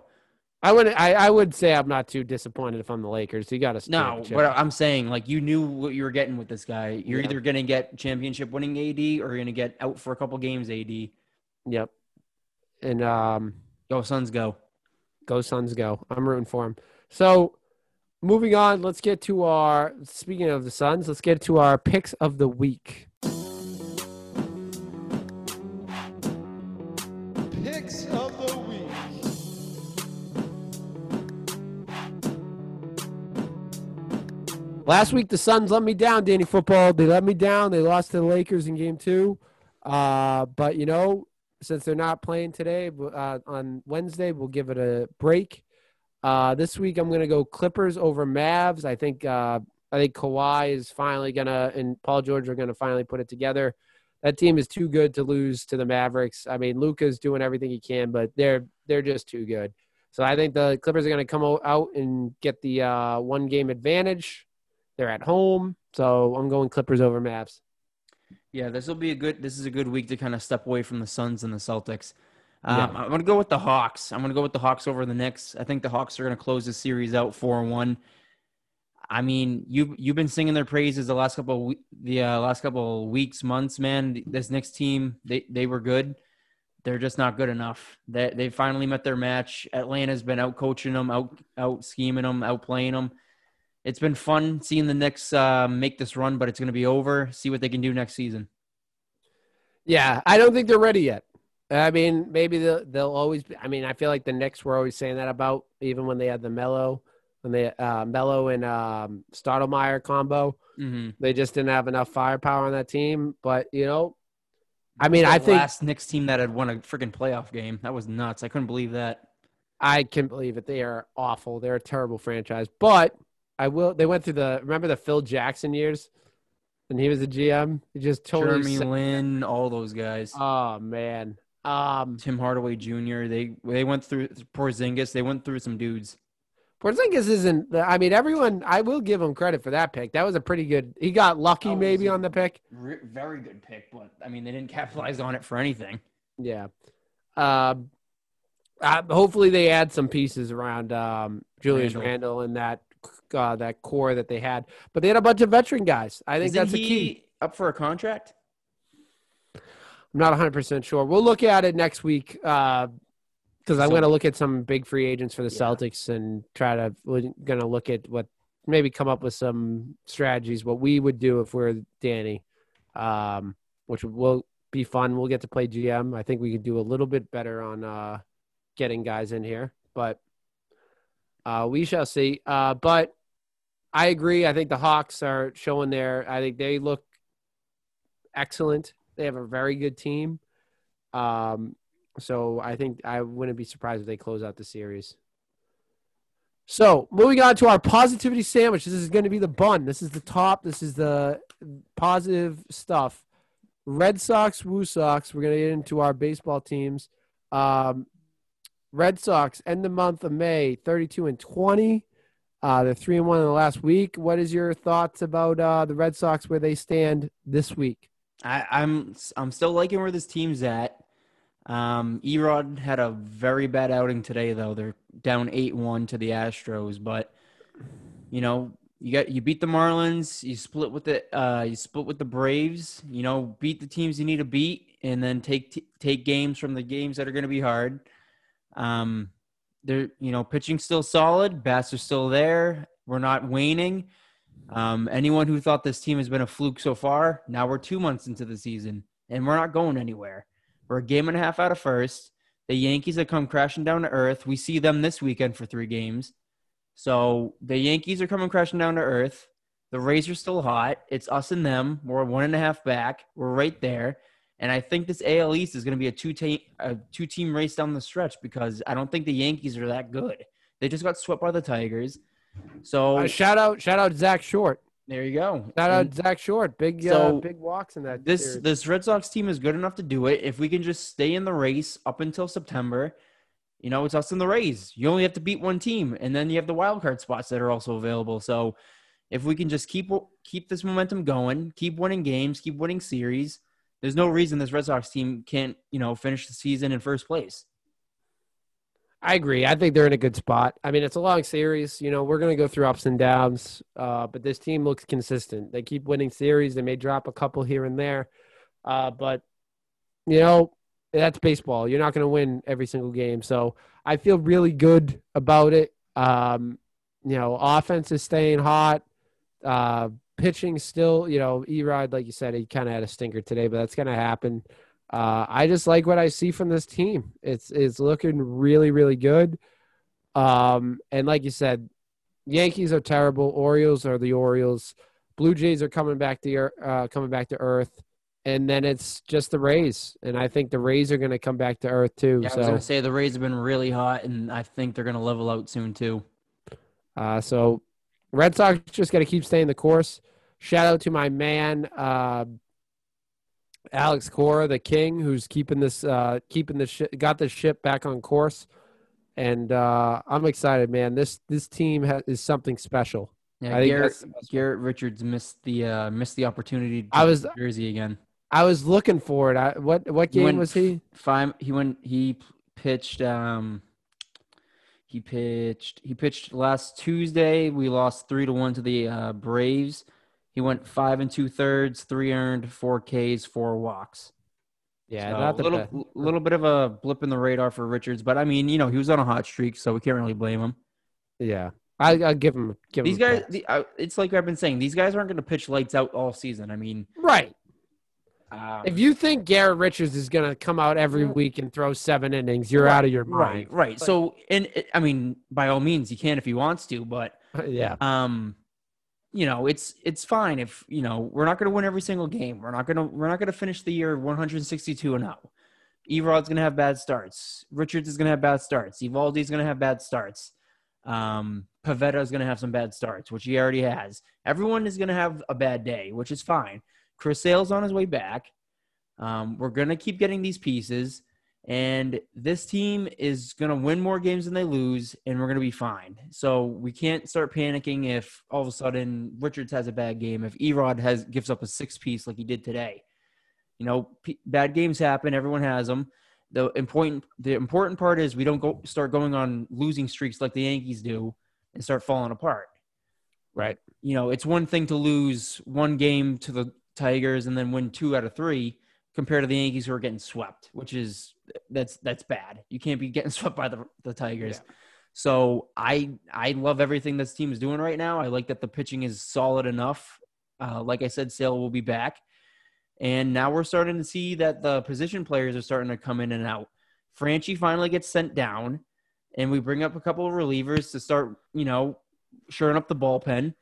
I would, I, I would say, I'm not too disappointed if I'm the Lakers. You got to No, but I'm saying like you knew what you were getting with this guy. You're Yeah. either gonna get championship winning AD or you're gonna get out for a couple games AD. Yep. And um, Go Suns, go. Go Suns, go. I'm rooting for him. So, moving on, let's get to our. Speaking of the Suns, let's get to our picks of the week. Picks of the week. Last week, the Suns let me down, Danny Football. They let me down. They lost to the Lakers in game two. Uh, but, you know, since they're not playing today, uh, on Wednesday, we'll give it a break. Uh, this week, I'm going to go Clippers over Mavs. I think uh, I think Kawhi is finally going to, and Paul George are going to finally put it together. That team is too good to lose to the Mavericks. I mean, Luka's doing everything he can, but they're they're just too good. So I think the Clippers are going to come out and get the uh, one game advantage. They're at home, so I'm going Clippers over Mavs. Yeah, this will be a good. This is a good week to kind of step away from the Suns and the Celtics. Um, Yeah. I'm gonna go with the Hawks. I'm gonna go with the Hawks over the Knicks. I think the Hawks are gonna close the series out four and one. I mean, you you've been singing their praises the last couple of the uh, last couple of weeks, months, man. This Knicks team, they they were good. They're just not good enough. They they finally met their match. Atlanta's been out coaching them, out out scheming them, out playing them. It's been fun seeing the Knicks uh, make this run, but it's going to be over. See what they can do next season. Yeah, I don't think they're ready yet. I mean, maybe they'll, they'll always. Be, I mean, I feel like the Knicks were always saying that about even when they had the Melo, when they uh, Melo and um, Stoudemire combo. Mm-hmm. They just didn't have enough firepower on that team. But you know, I mean, I think the last Knicks team that had won a freaking playoff game. That was nuts. I couldn't believe that. I can't believe it. They are awful. They're a terrible franchise. But I will. They went through the remember the Phil Jackson years, and he was the GM. He just totally. Jeremy Lin, all those guys. oh man. Um, Tim Hardaway Jr. They they went through Porzingis. They went through some dudes. Porzingis isn't. I mean, everyone. I will give him credit for that pick. That was a pretty good. He got lucky That maybe on the pick. Re- very good pick, but I mean they didn't capitalize on it for anything. Yeah. Um, uh, hopefully they add some pieces around um, Julius Randle. Randle and that uh, that core that they had, but they had a bunch of veteran guys. I think Isn't that's the he key. up for a contract? I'm not 100 percent sure. We'll look at it next week because I'm So- going to look at some big free agents for the Yeah. Celtics and try to. We're going to look at what maybe come up with some strategies what we would do if we're Danny, um, which will be fun. We'll get to play GM. I think we could do a little bit better on uh, getting guys in here, but uh, we shall see. Uh, but I agree. I think the Hawks are showing their. I think they look excellent. They have a very good team. Um, so I think I wouldn't be surprised if they close out the series. So moving on to our positivity sandwich. This is going to be the bun. This is the top. This is the positive stuff. Red Sox, WooSox. We're gonna get into our baseball teams. Um, Red Sox end the month of May, thirty-two and twenty. Uh, they're three and one in the last week. What is your thoughts about uh, the Red Sox where they stand this week? I, I'm I'm still liking where this team's at. Um, Erod had a very bad outing today, though. They're down eight one to the Astros, but you know you got you beat the Marlins, you split with the uh, you split with the Braves. You know, beat the teams you need to beat, and then take t- take games from the games that are going to be hard. Um, they're you know pitching still solid, bats are still there. We're not waning. Um, anyone who thought this team has been a fluke so far, now we're two months into the season and we're not going anywhere. We're a game and a half out of first. The Yankees have come crashing down to earth. We see them this weekend for three games. So the Yankees are coming crashing down to earth. The Rays are still hot. It's us and them. We're one and a half back. We're right there. And I think this AL East is going to be a two team a two team race down the stretch because I don't think the Yankees are that good. They just got swept by the Tigers. So Uh, shout out, shout out Zack Short. there you go. Shout And- out Zack Short. Big, uh, big walks in that. this series. this Red Sox team is good enough to do it. If we can just stay in the race up until September, you know, it's us and the Rays. You only have to beat one team, and then you have the wild card spots that are also available. So if we can just keep keep this momentum going, keep winning games, keep winning series, there's no reason this Red Sox team can't, you know, finish the season in first place. I agree. I think they're in a good spot. I mean, it's a long series. You know, we're going to go through ups and downs, uh, but this team looks consistent. They keep winning series. They may drop a couple here and there, uh, but you know, that's baseball. You're not going to win every single game. So I feel really good about it. Um, you know, offense is staying hot. Uh, pitching still, you know, Erod, like you said, he kind of had a stinker today, but that's going to happen. Uh, I just like what I see from this team. It's it's looking really really good. Um, and like you said, Yankees are terrible. Orioles are the Orioles. Blue Jays are coming back to uh, coming back to earth, and then it's just the Rays. And I think the Rays are going to come back to earth too. Yeah, I was so going to say the Rays have been really hot, and I think they're going to level out soon too. Uh, so Red Sox just got to keep staying the course. Shout out to my man uh, Alex Cora, the king, who's keeping this uh, keeping the shi got the ship back on course. And uh, I'm excited, man. This this team ha- is something special. Yeah, I think Garrett, that's the best Garrett Richards missed the uh, missed the opportunity. To I was- Jersey again. I was looking for it. I, what what He game went was he? Five. He went. He pitched. Um, he pitched. He pitched last Tuesday. We lost three to one to the uh, Braves. He went five and two thirds, three earned, four Ks, four walks. Yeah, So, not the little best. little bit of a blip in the radar for Richards, but I mean, you know, he was on a hot streak, so we can't really blame him. Yeah, I I give him give These him guys, the, uh, it's like I've been saying, these guys aren't going to pitch lights out all season. I mean, right. um, If you think Garrett Richards is going to come out every week and throw seven innings, you're out of your mind. right, right. So, and I mean, by all means, he can if he wants to, but yeah. um, you know, it's it's fine if you know we're not going to win every single game. We're not going to we're not going to finish the year 162 and 0. Erod's going to have bad starts. Richards is going to have bad starts. Eovaldi's going to have bad starts. Um, Pivetta is going to have some bad starts, which he already has. Everyone is going to have a bad day, which is fine. Chris Sale's on his way back. Um, we're going to keep getting these pieces, and this team is going to win more games than they lose, and we're going to be fine. So we can't start panicking if all of a sudden Richards has a bad game, if Erod has gives up a six piece like he did today. You know, p- bad games happen. Everyone has them. The important the important part is we don't go start going on losing streaks like the Yankees do and start falling apart. Right. You know, it's one thing to lose one game to the Tigers and then win two out of three compared to the Yankees who are getting swept, which is that's that's bad. You can't be getting swept by the the Tigers. So I I love everything this team is doing right now. I like that the pitching is solid enough. Uh, like I said, Sale will be back, and now we're starting to see that the position players are starting to come in and out. Franchy finally gets sent down, and we bring up a couple of relievers to start, you know, shoring up the bullpen.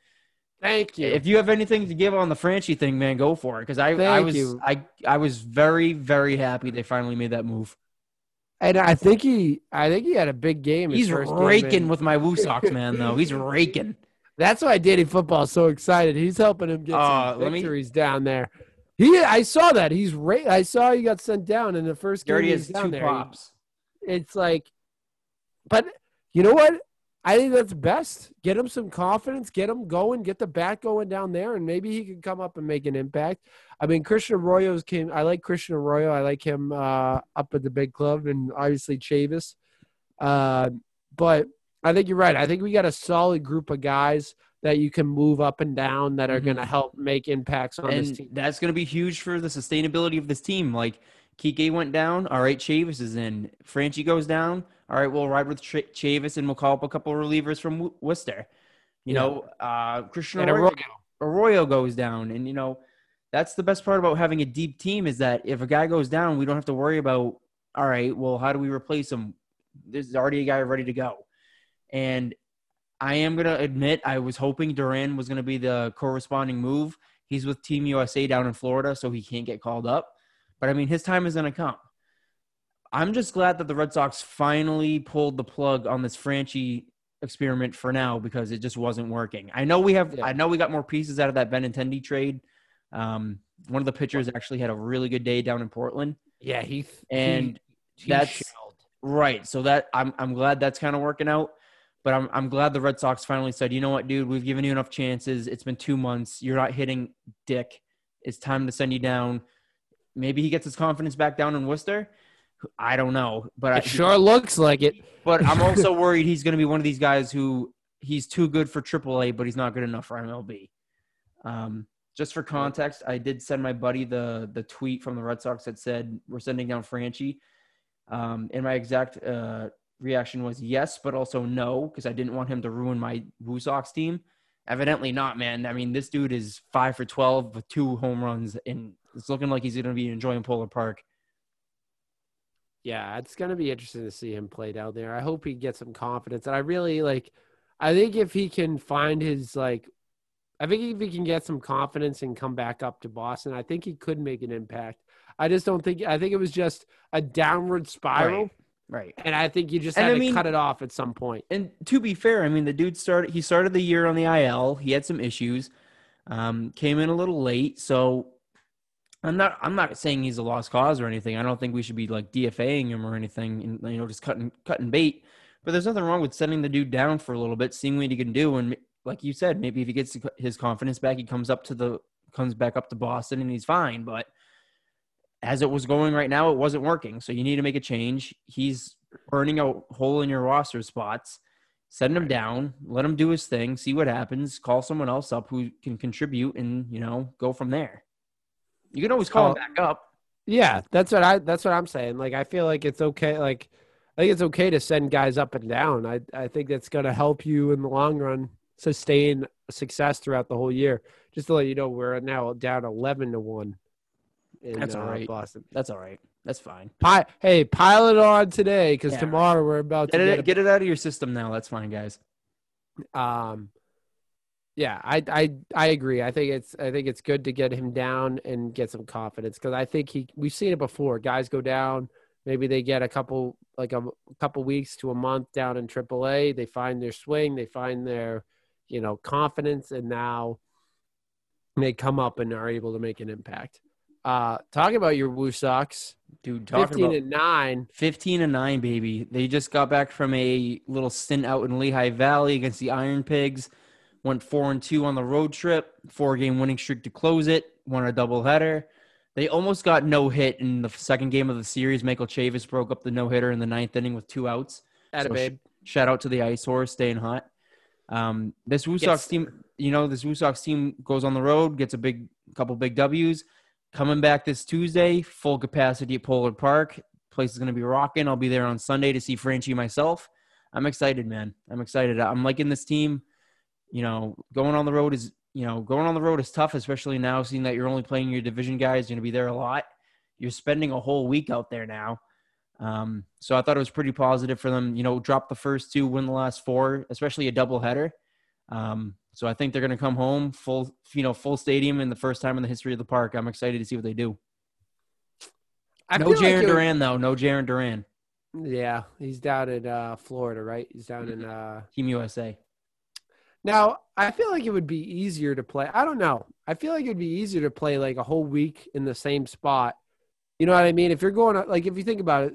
Thank you. If you have anything to give on the Franchy thing, man, go for it. Because I, I was, you. I, I was very, very happy they finally made that move. and I think he, I think he had a big game. He's first game raking in. with my WooSox, man. Though he's raking. That's why Danny Football is so excited. He's helping him get Uh, some let me- victories down there. He, I saw that. He's ra- I saw he got sent down in the first game. he down two there. pops. It's like, but you know what? I think that's best. Get him some confidence. Get him going. Get the bat going down there, and maybe he can come up and make an impact. I mean, Christian Arroyo's came. I like Christian Arroyo. I like him uh, up at the big club, and obviously Chavis. Uh, but I think you're right. I think we got a solid group of guys that you can move up and down that are Mhm. going to help make impacts on this team. that's going to be huge for the sustainability of this team. Like Kike went down, all right, Chavis is in. Franchy goes down, all right, we'll ride with Ch- Chavis and we'll call up a couple of relievers from Wo- Worcester. You Yeah. know, uh, Christian Arroyo, Arroyo. Arroyo goes down, and you know that's the best part about having a deep team is that if a guy goes down, we don't have to worry about. All right, well, how do we replace him? There's already a guy ready to go, and I am gonna admit I was hoping Duran was gonna be the corresponding move. He's with Team USA down in Florida, so he can't get called up. But I mean, his time is gonna come. I'm just glad that the Red Sox finally pulled the plug on this Franchy experiment for now because it just wasn't working. I know we have, Yeah. I know we got more pieces out of that Benintendi trade. Um, one of the pitchers actually had a really good day down in Portland, Yeah, he and he, he that's- shelled. Right. So that I'm I'm glad that's kind of working out. But I'm I'm glad the Red Sox finally said, you know what, dude, we've given you enough chances. It's been two months. You're not hitting dick. It's time to send you down. Maybe he gets his confidence back down in Worcester. I don't know. But I, It sure looks like it. but I'm also worried he's going to be one of these guys who he's too good for AAA, but he's not good enough for MLB. Um, just for context, I did send my buddy the the tweet from the Red Sox that said we're sending down Franchy, um, and my exact uh, reaction was yes, but also no because I didn't want him to ruin my WooSox team. Evidently not, man. I mean, this dude is five for twelve with two home runs, and it's looking like he's going to be enjoying Polar Park. Yeah, it's gonna be interesting to see him play down there. I hope he gets some confidence, and I really like. I think if he can find his like, I think if he can get some confidence and come back up to Boston, I think he could make an impact. I just don't think. I think it was just a downward spiral, Right. and I think you just And had I to mean- cut it off at some point. and to be fair, I mean the dude started he started the year on the IL. He had some issues. Um, came in a little late, so I'm not I'm not saying he's a lost cause or anything. I don't think we should be like DFAing him or anything and you know just cutting cutting bait. But there's nothing wrong with sending the dude down for a little bit, seeing what he can do and like you said, maybe if he gets his confidence back, he comes up to the comes back up to Boston and he's fine, but as it was going right now, it wasn't working. So you need to make a change. He's burning a hole in your roster spots. Send him down, let him do his thing, see what happens, call someone else up who can contribute and, you know, go from there. You can always call him Oh. back up. Yeah, that's what I. That's what I'm saying. Like, I feel like it's okay. Like, I think it's okay to send guys up and down. I I think that's going to help you in the long run sustain success throughout the whole year. Just to let you know, we're now down eleven to one. In, That's all uh. Boston. That's all right. That's fine. Pi- hey, pile it on today because Yeah. tomorrow we're about to Get get, it, get it out of your system now. That's fine, guys. um yeah i i i agree. I think it's i think it's good to get him down and get some confidence because i think he we've seen it before. Guys go down maybe they get a couple like a, a couple weeks to a month down in aaa they find their swing they find their you know confidence and now they come up and are able to make an impact. Uh talking about your woo sox. Dude, talking 15 about and 9 15 and 9 baby. They just got back from a little stint out in lehigh valley against the iron pigs went 4 and 2 on the road trip four game winning streak to close it won a doubleheader. They almost got no hit in the second game of the series. Michael chavis broke up the no hitter in the ninth inning with two outs. At So babe. shout out to the ice horse staying hot. Um, this WooSox Yes. team you know this WooSox team goes on the road gets a big couple big w's. Coming back this tuesday full capacity at polar park. Place is going to be rocking. I'll be there on sunday to see franchy myself. I'm excited man. I'm excited. I'm liking this team you know going on the road is you know going on the road is tough especially now seeing that you're only playing your division guys you're going to be there a lot you're spending a whole week out there now um, so I thought it was pretty positive for them. You know, drop the first two, win the last four, especially a double header. Um, so I think they're going to come home full, you know, full stadium in the first time in the history of the park. I'm excited to see what they do. I no like Jarren it- Duran though. No Jarren Duran. yeah he's down in uh florida right he's down in uh Team USA. Now, I feel like it would be easier to play. I don't know. I feel like it'd be easier to play like a whole week in the same spot. You know what I mean? If you're going like if you think about it,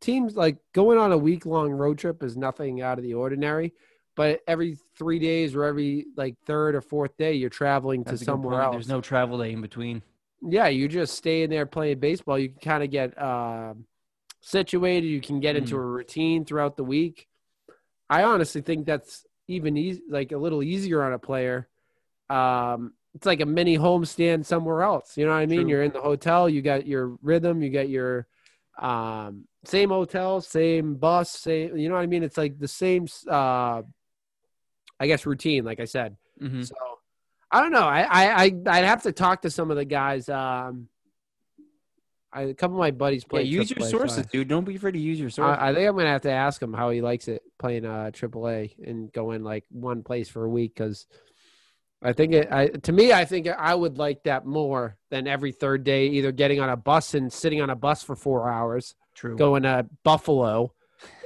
teams like going on a week long road trip is nothing out of the ordinary. But every three days or every like third or fourth day, you're traveling That's to somewhere else. There's no travel day in between. yeah, you just stay in there playing baseball. You can kind of get uh, situated. You can get into Mhm. a routine throughout the week. I honestly think that's even easy, like a little easier on a player. Um, it's like a mini homestand somewhere else. You know what I mean? True. You're in the hotel. You got your rhythm. You got your um, same hotel, same bus, same. You know what I mean? It's like the same. Uh, I guess routine, like I said. hmm So I don't know. I, I I I'd have to talk to some of the guys. Um, I, a couple of my buddies Yeah, play. use your AAA, so sources, dude. Don't be afraid to use your sources. I, I think I'm gonna have to ask him how he likes it playing uh AAA and going like one place for a week because I think it. I to me, I think I would like that more than every third day, either getting on a bus and sitting on a bus for four hours, True. going to Buffalo,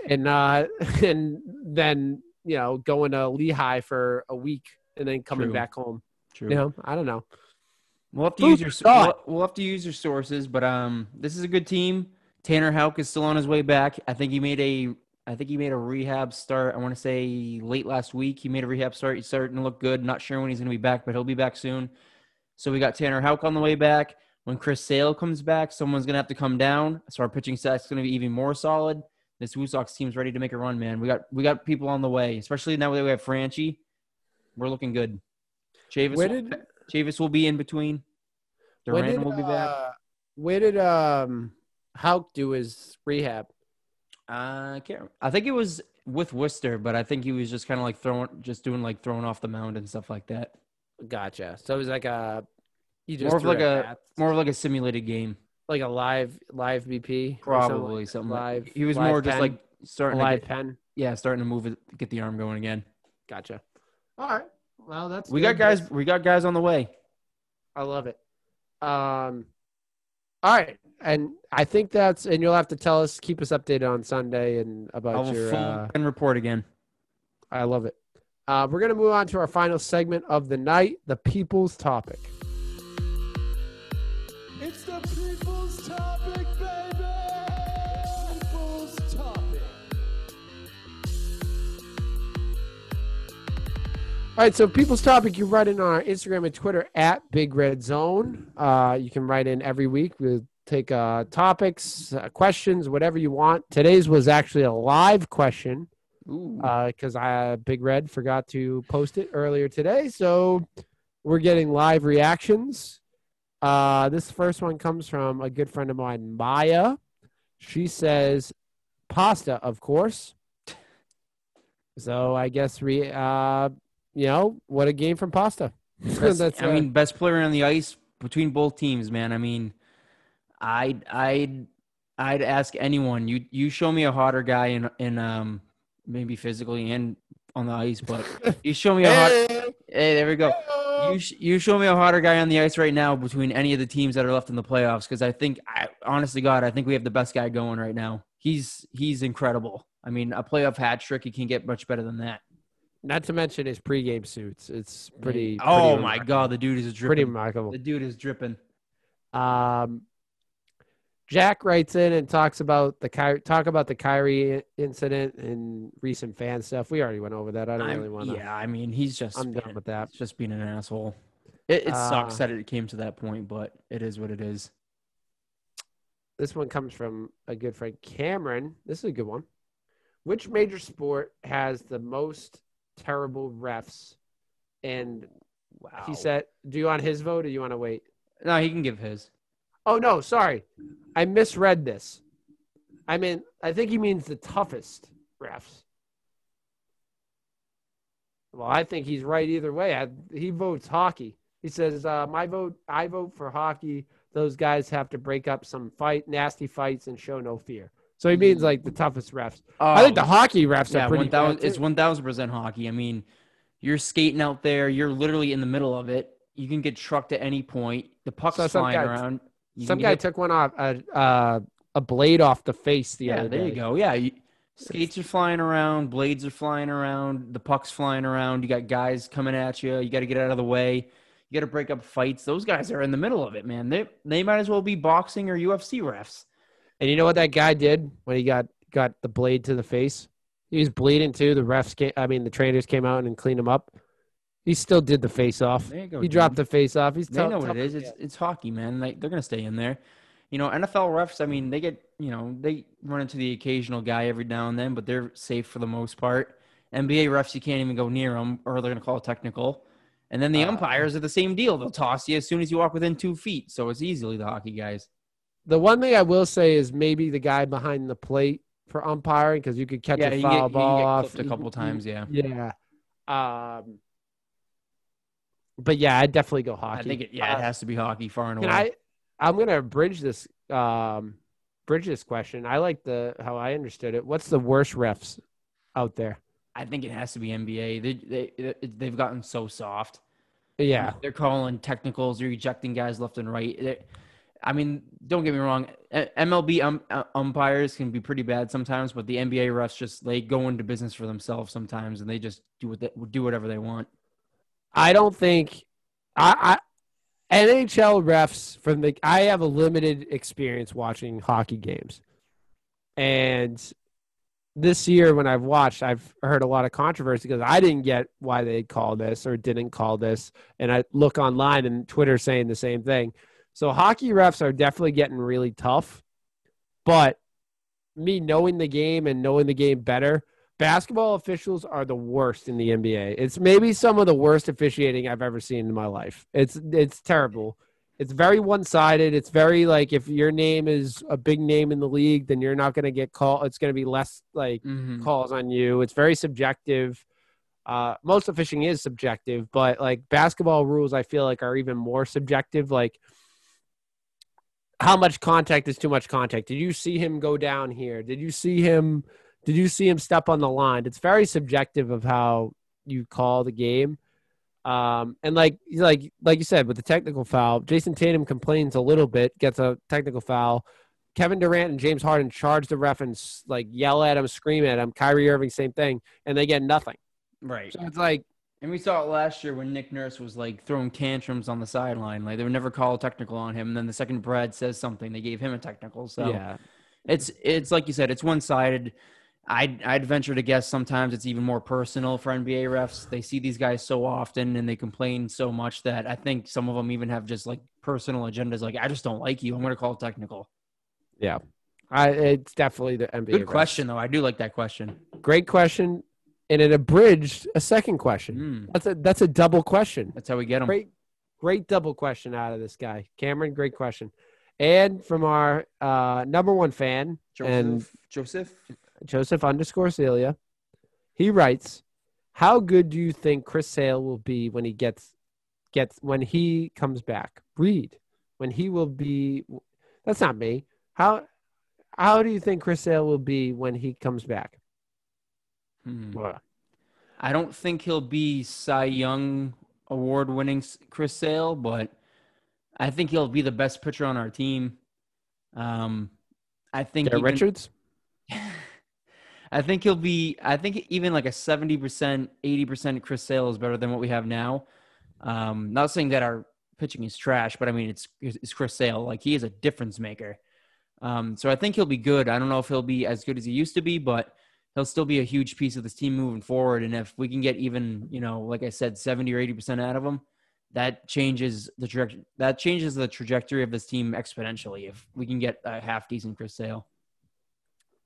and uh and then you know going to Lehigh for a week and then coming True. back home. True. You know, I don't know. We'll have to use your we'll, we'll have to use your sources, but um, this is a good team. Tanner Houck is still on his way back. I think he made a I think he made a rehab start. I want to say late last week. He made a rehab start. He's starting to look good. Not sure when he's going to be back, but he'll be back soon. So we got Tanner Houck on the way back. When Chris Sale comes back, someone's going to have to come down. So our pitching stack's going to be even more solid. This WooSox team's ready to make a run, man. We got we got people on the way, especially now that we have Franchy. We're looking good. Chavis, Where did Chavis will be in between. when Duran did, will be back. uh, where did um Houck do his rehab? Uh, I can't. I think it was with Worcester, but I think he was just kind of like throwing, just doing like throwing off the mound and stuff like that. Gotcha. So it was like a you just More of like a more of like a simulated game, like a live live BP, something probably like- something. live. Like, he was more just pen, like a starting to live get, pen. yeah, starting to move it, get the arm going again. Gotcha. All right. Well, that's We got guys. We got guys on the way. I love it. Um, all right, and I think that's and you'll have to tell us, keep us updated on Sunday and I about will your. Uh, and report again. I love it. Uh, we're gonna move on to our final segment of the night, the people's topic. All right, so people's topic, you write in on our Instagram and Twitter at Big Red Zone. Uh, you can write in every week. We'll take uh, topics, uh, questions, whatever you want. Today's was actually a live question because I Big Red forgot to post it earlier today. So we're getting live reactions. Uh, this first one comes from a good friend of mine, Maya. She says pasta, of course. So I guess we, uh, you know, what a game from pasta. Best- That's, I uh, mean, best player on the ice between both teams, man. I mean, I'd I'd I'd ask anyone. You you show me a hotter guy in in um maybe physically and on the ice, but you show me a hot. Hey, there we go. You sh- you show me a hotter guy on the ice right now between any of the teams that are left in the playoffs because I think I honestly God I think we have the best guy going right now. He's he's incredible. I mean, a playoff hat trick, you can't get much better than that. Not to mention his pregame suits. It's pretty. Oh pretty my. God, the dude is dripping. Pretty remarkable. The dude is dripping. Um, Jack writes in and talks about the Ky- talk about the Kyrie incident and recent fan stuff. We already went over that. I don't I'm- really want to. Yeah, I mean, he's just I'm done with that. Just being an asshole. It, it sucks Uh, that it came to that point, but it is what it is. This one comes from a good friend, Cameron. This is a good one. Which major sport has the most terrible refs? And Wow. he said, "Do you want his vote or you want to wait?" no, he can give his. Oh no, sorry, I misread this. I mean, I think he means the toughest refs. Well, I think he's right either way. I, he votes hockey. He says, uh, "My vote. I vote for hockey. Those guys have to break up some fight, nasty fights, and show no fear." So he means mm-hmm. like the toughest refs. I think um, the hockey refs yeah, are pretty. one thousand. bad, It's too. one thousand percent hockey. I mean, you're skating out there. You're literally in the middle of it. You can get trucked at any point. The puck's So flying guy- around. You Some guy took one off a uh, a blade off the face the Yeah, other there day. you go. Yeah, you, skates are flying around, blades are flying around, the puck's flying around. You got guys coming at you. You got to get out of the way. You got to break up fights. Those guys are in the middle of it, man. They they might as well be boxing or UFC refs. And you know what that guy did when he got got the blade to the face? He was bleeding too. The refs came, I mean, the trainers came out and cleaned him up. He still did the face off. Go. He dude. dropped the face off. He's They tough- know what tough it is. It's it's hockey, man. Like they're gonna stay in there. You know, NFL refs. I mean, they get you know they run into the occasional guy every now and then, but they're safe for the most part. NBA refs, you can't even go near them, or they're gonna call it technical. And then the Uh, umpires are the same deal. They'll toss you as soon as you walk within two feet. So it's easily the hockey guys. The one thing I will say is maybe the guy behind the plate for umpiring because you could catch yeah, a foul get, ball off a couple times. Yeah, Yeah. Um. But yeah, I'd definitely go hockey. I think it. Yeah, Uh, it has to be hockey far and away. I? I'm gonna bridge this. Um, bridge this question. I like the how I understood it. What's the worst refs out there? I think it has to be NBA. They they they've gotten so soft. Yeah, they're calling technicals. They're ejecting guys left and right. They're- I mean, don't get me wrong. MLB um, uh, umpires can be pretty bad sometimes, but the NBA refs just they go into business for themselves sometimes, and they just do what they, do whatever they want. I don't think I, I NHL refs from the I have a limited experience watching hockey games. And this year when I've watched, I've heard a lot of controversy because I didn't get why they called this or didn't call this. And I look online and Twitter saying the same thing. So hockey refs are definitely getting really tough. But me knowing the game and knowing the game better, basketball officials are the worst in the NBA. It's maybe some of the worst officiating I've ever seen in my life. It's it's terrible. It's very one-sided. It's very like if your name is a big name in the league, then you're not going to get called. It's going to be less like Mm-hmm. calls on you. It's very subjective. Uh, most of fishing is subjective, but like basketball rules, I feel like are even more subjective. Like how much contact is too much contact? Did you see him go down here? Did you see him? Did you see him step on the line? It's very subjective of how you call the game. Um, and like like like you said with the technical foul, Jayson Tatum complains a little bit, gets a technical foul. Kevin Durant and James Harden charge the ref and like yell at him, scream at him. Kyrie Irving, same thing, and they get nothing. Right. So it's like, And we saw it last year when Nick Nurse was like throwing tantrums on the sideline. Like they would never call a technical on him. And then the second Brad says something, they gave him a technical. So yeah, it's it's like you said, it's one sided. I'd I'd venture to guess sometimes it's even more personal for NBA refs. They see these guys so often and they complain so much that I think some of them even have just like personal agendas. Like I just don't like you. I'm going to call it technical. yeah. I it's definitely the NBA. Good refs. question though. I do like that question. Great question, and it abridged a second question. Mm, That's a that's a double question. that's how we get them. Great, great double question out of this guy, Cameron. Great question, and from our uh, number one fan and Joseph. Joseph underscore Celia. He writes, "How good do you think Chris Sale will be when he gets gets when he comes back? Read when he will be. That's not me. How how do you think Chris Sale will be when he comes back? Hmm. Well, I don't think he'll be Cy Young award winning Chris Sale, but I think he'll be the best pitcher on our team. Um, I think even- Richards. I think he'll be. I think even like a seventy percent, eighty percent Chris Sale is better than what we have now. Um, not saying that our pitching is trash, but I mean it's it's Chris Sale. Like he is a difference maker. Um, so I think he'll be good. I don't know if he'll be as good as he used to be, but he'll still be a huge piece of this team moving forward. And if we can get even, you know, like I said, seventy or eighty percent out of him, that changes the traje- that changes the trajectory of this team exponentially. If we can get a half decent Chris Sale.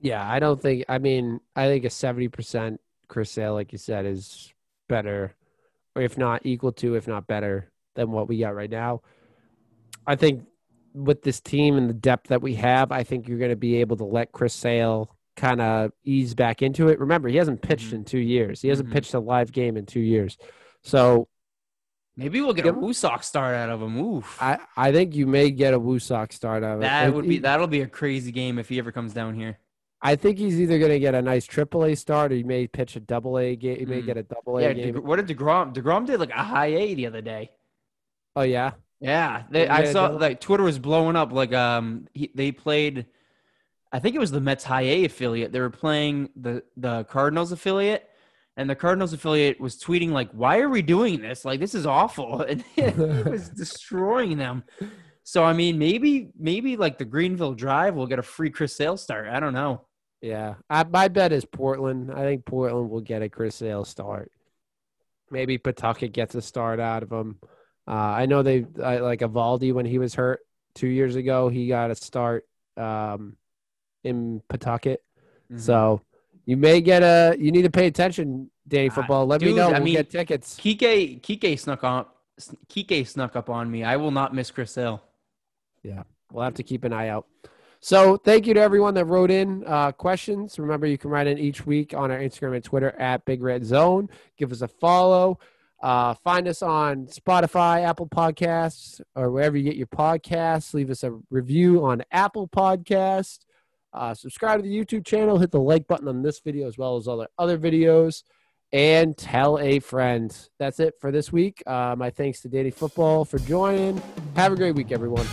Yeah, I don't think. I mean, I think a seventy percent Chris Sale, like you said, is better, or if not equal to, if not better than what we got right now. I think with this team and the depth that we have, I think you're going to be able to let Chris Sale kind of ease back into it. Remember, he hasn't pitched Mhm. in two years. He hasn't Mhm. pitched a live game in two years. So Maybe we'll get a WooSox start out of him. Oof. I, I think you may get a WooSox start out of it. that would be that'll be a crazy game if he ever comes down here. I think he's either going to get a nice triple A start or he may pitch a double A game. He may Mm. get a double A Yeah, game. What did deGrom? deGrom did like a high A the other day. Oh, yeah. Yeah, they, I saw like Twitter was blowing up. Like um, he, they played. I think it was the Mets High A affiliate. They were playing the the Cardinals affiliate, and the Cardinals affiliate was tweeting like, "Why are we doing this? Like, this is awful," and it was destroying them. So I mean, maybe maybe like the Greenville Drive will get a free Chris Sale start. I don't know. Yeah, I, my bet is Portland. I think Portland will get a Chris Sale start. Maybe Pawtucket gets a start out of him. Uh, I know they like Eovaldi when he was hurt two years ago. He got a start um, in Pawtucket. Mhm. So you may get a. You need to pay attention, Danny Football. Let me dude, know. I We'll mean- get tickets. Kike Kike snuck on Kike snuck up on me. I will not miss Chris Hill. Yeah, We'll have to keep an eye out. So thank you to everyone that wrote in uh, questions. Remember, you can write in each week on our Instagram and Twitter at Big Red Zone. Give us a follow. Uh, find us on Spotify, Apple Podcasts, or wherever you get your podcasts. Leave us a review on Apple Podcast. Uh, subscribe to the YouTube channel. Hit the like button on this video as well as all the other videos. And tell a friend. That's it for this week. Uh, my thanks to Danny Football for joining. Have a great week, everyone.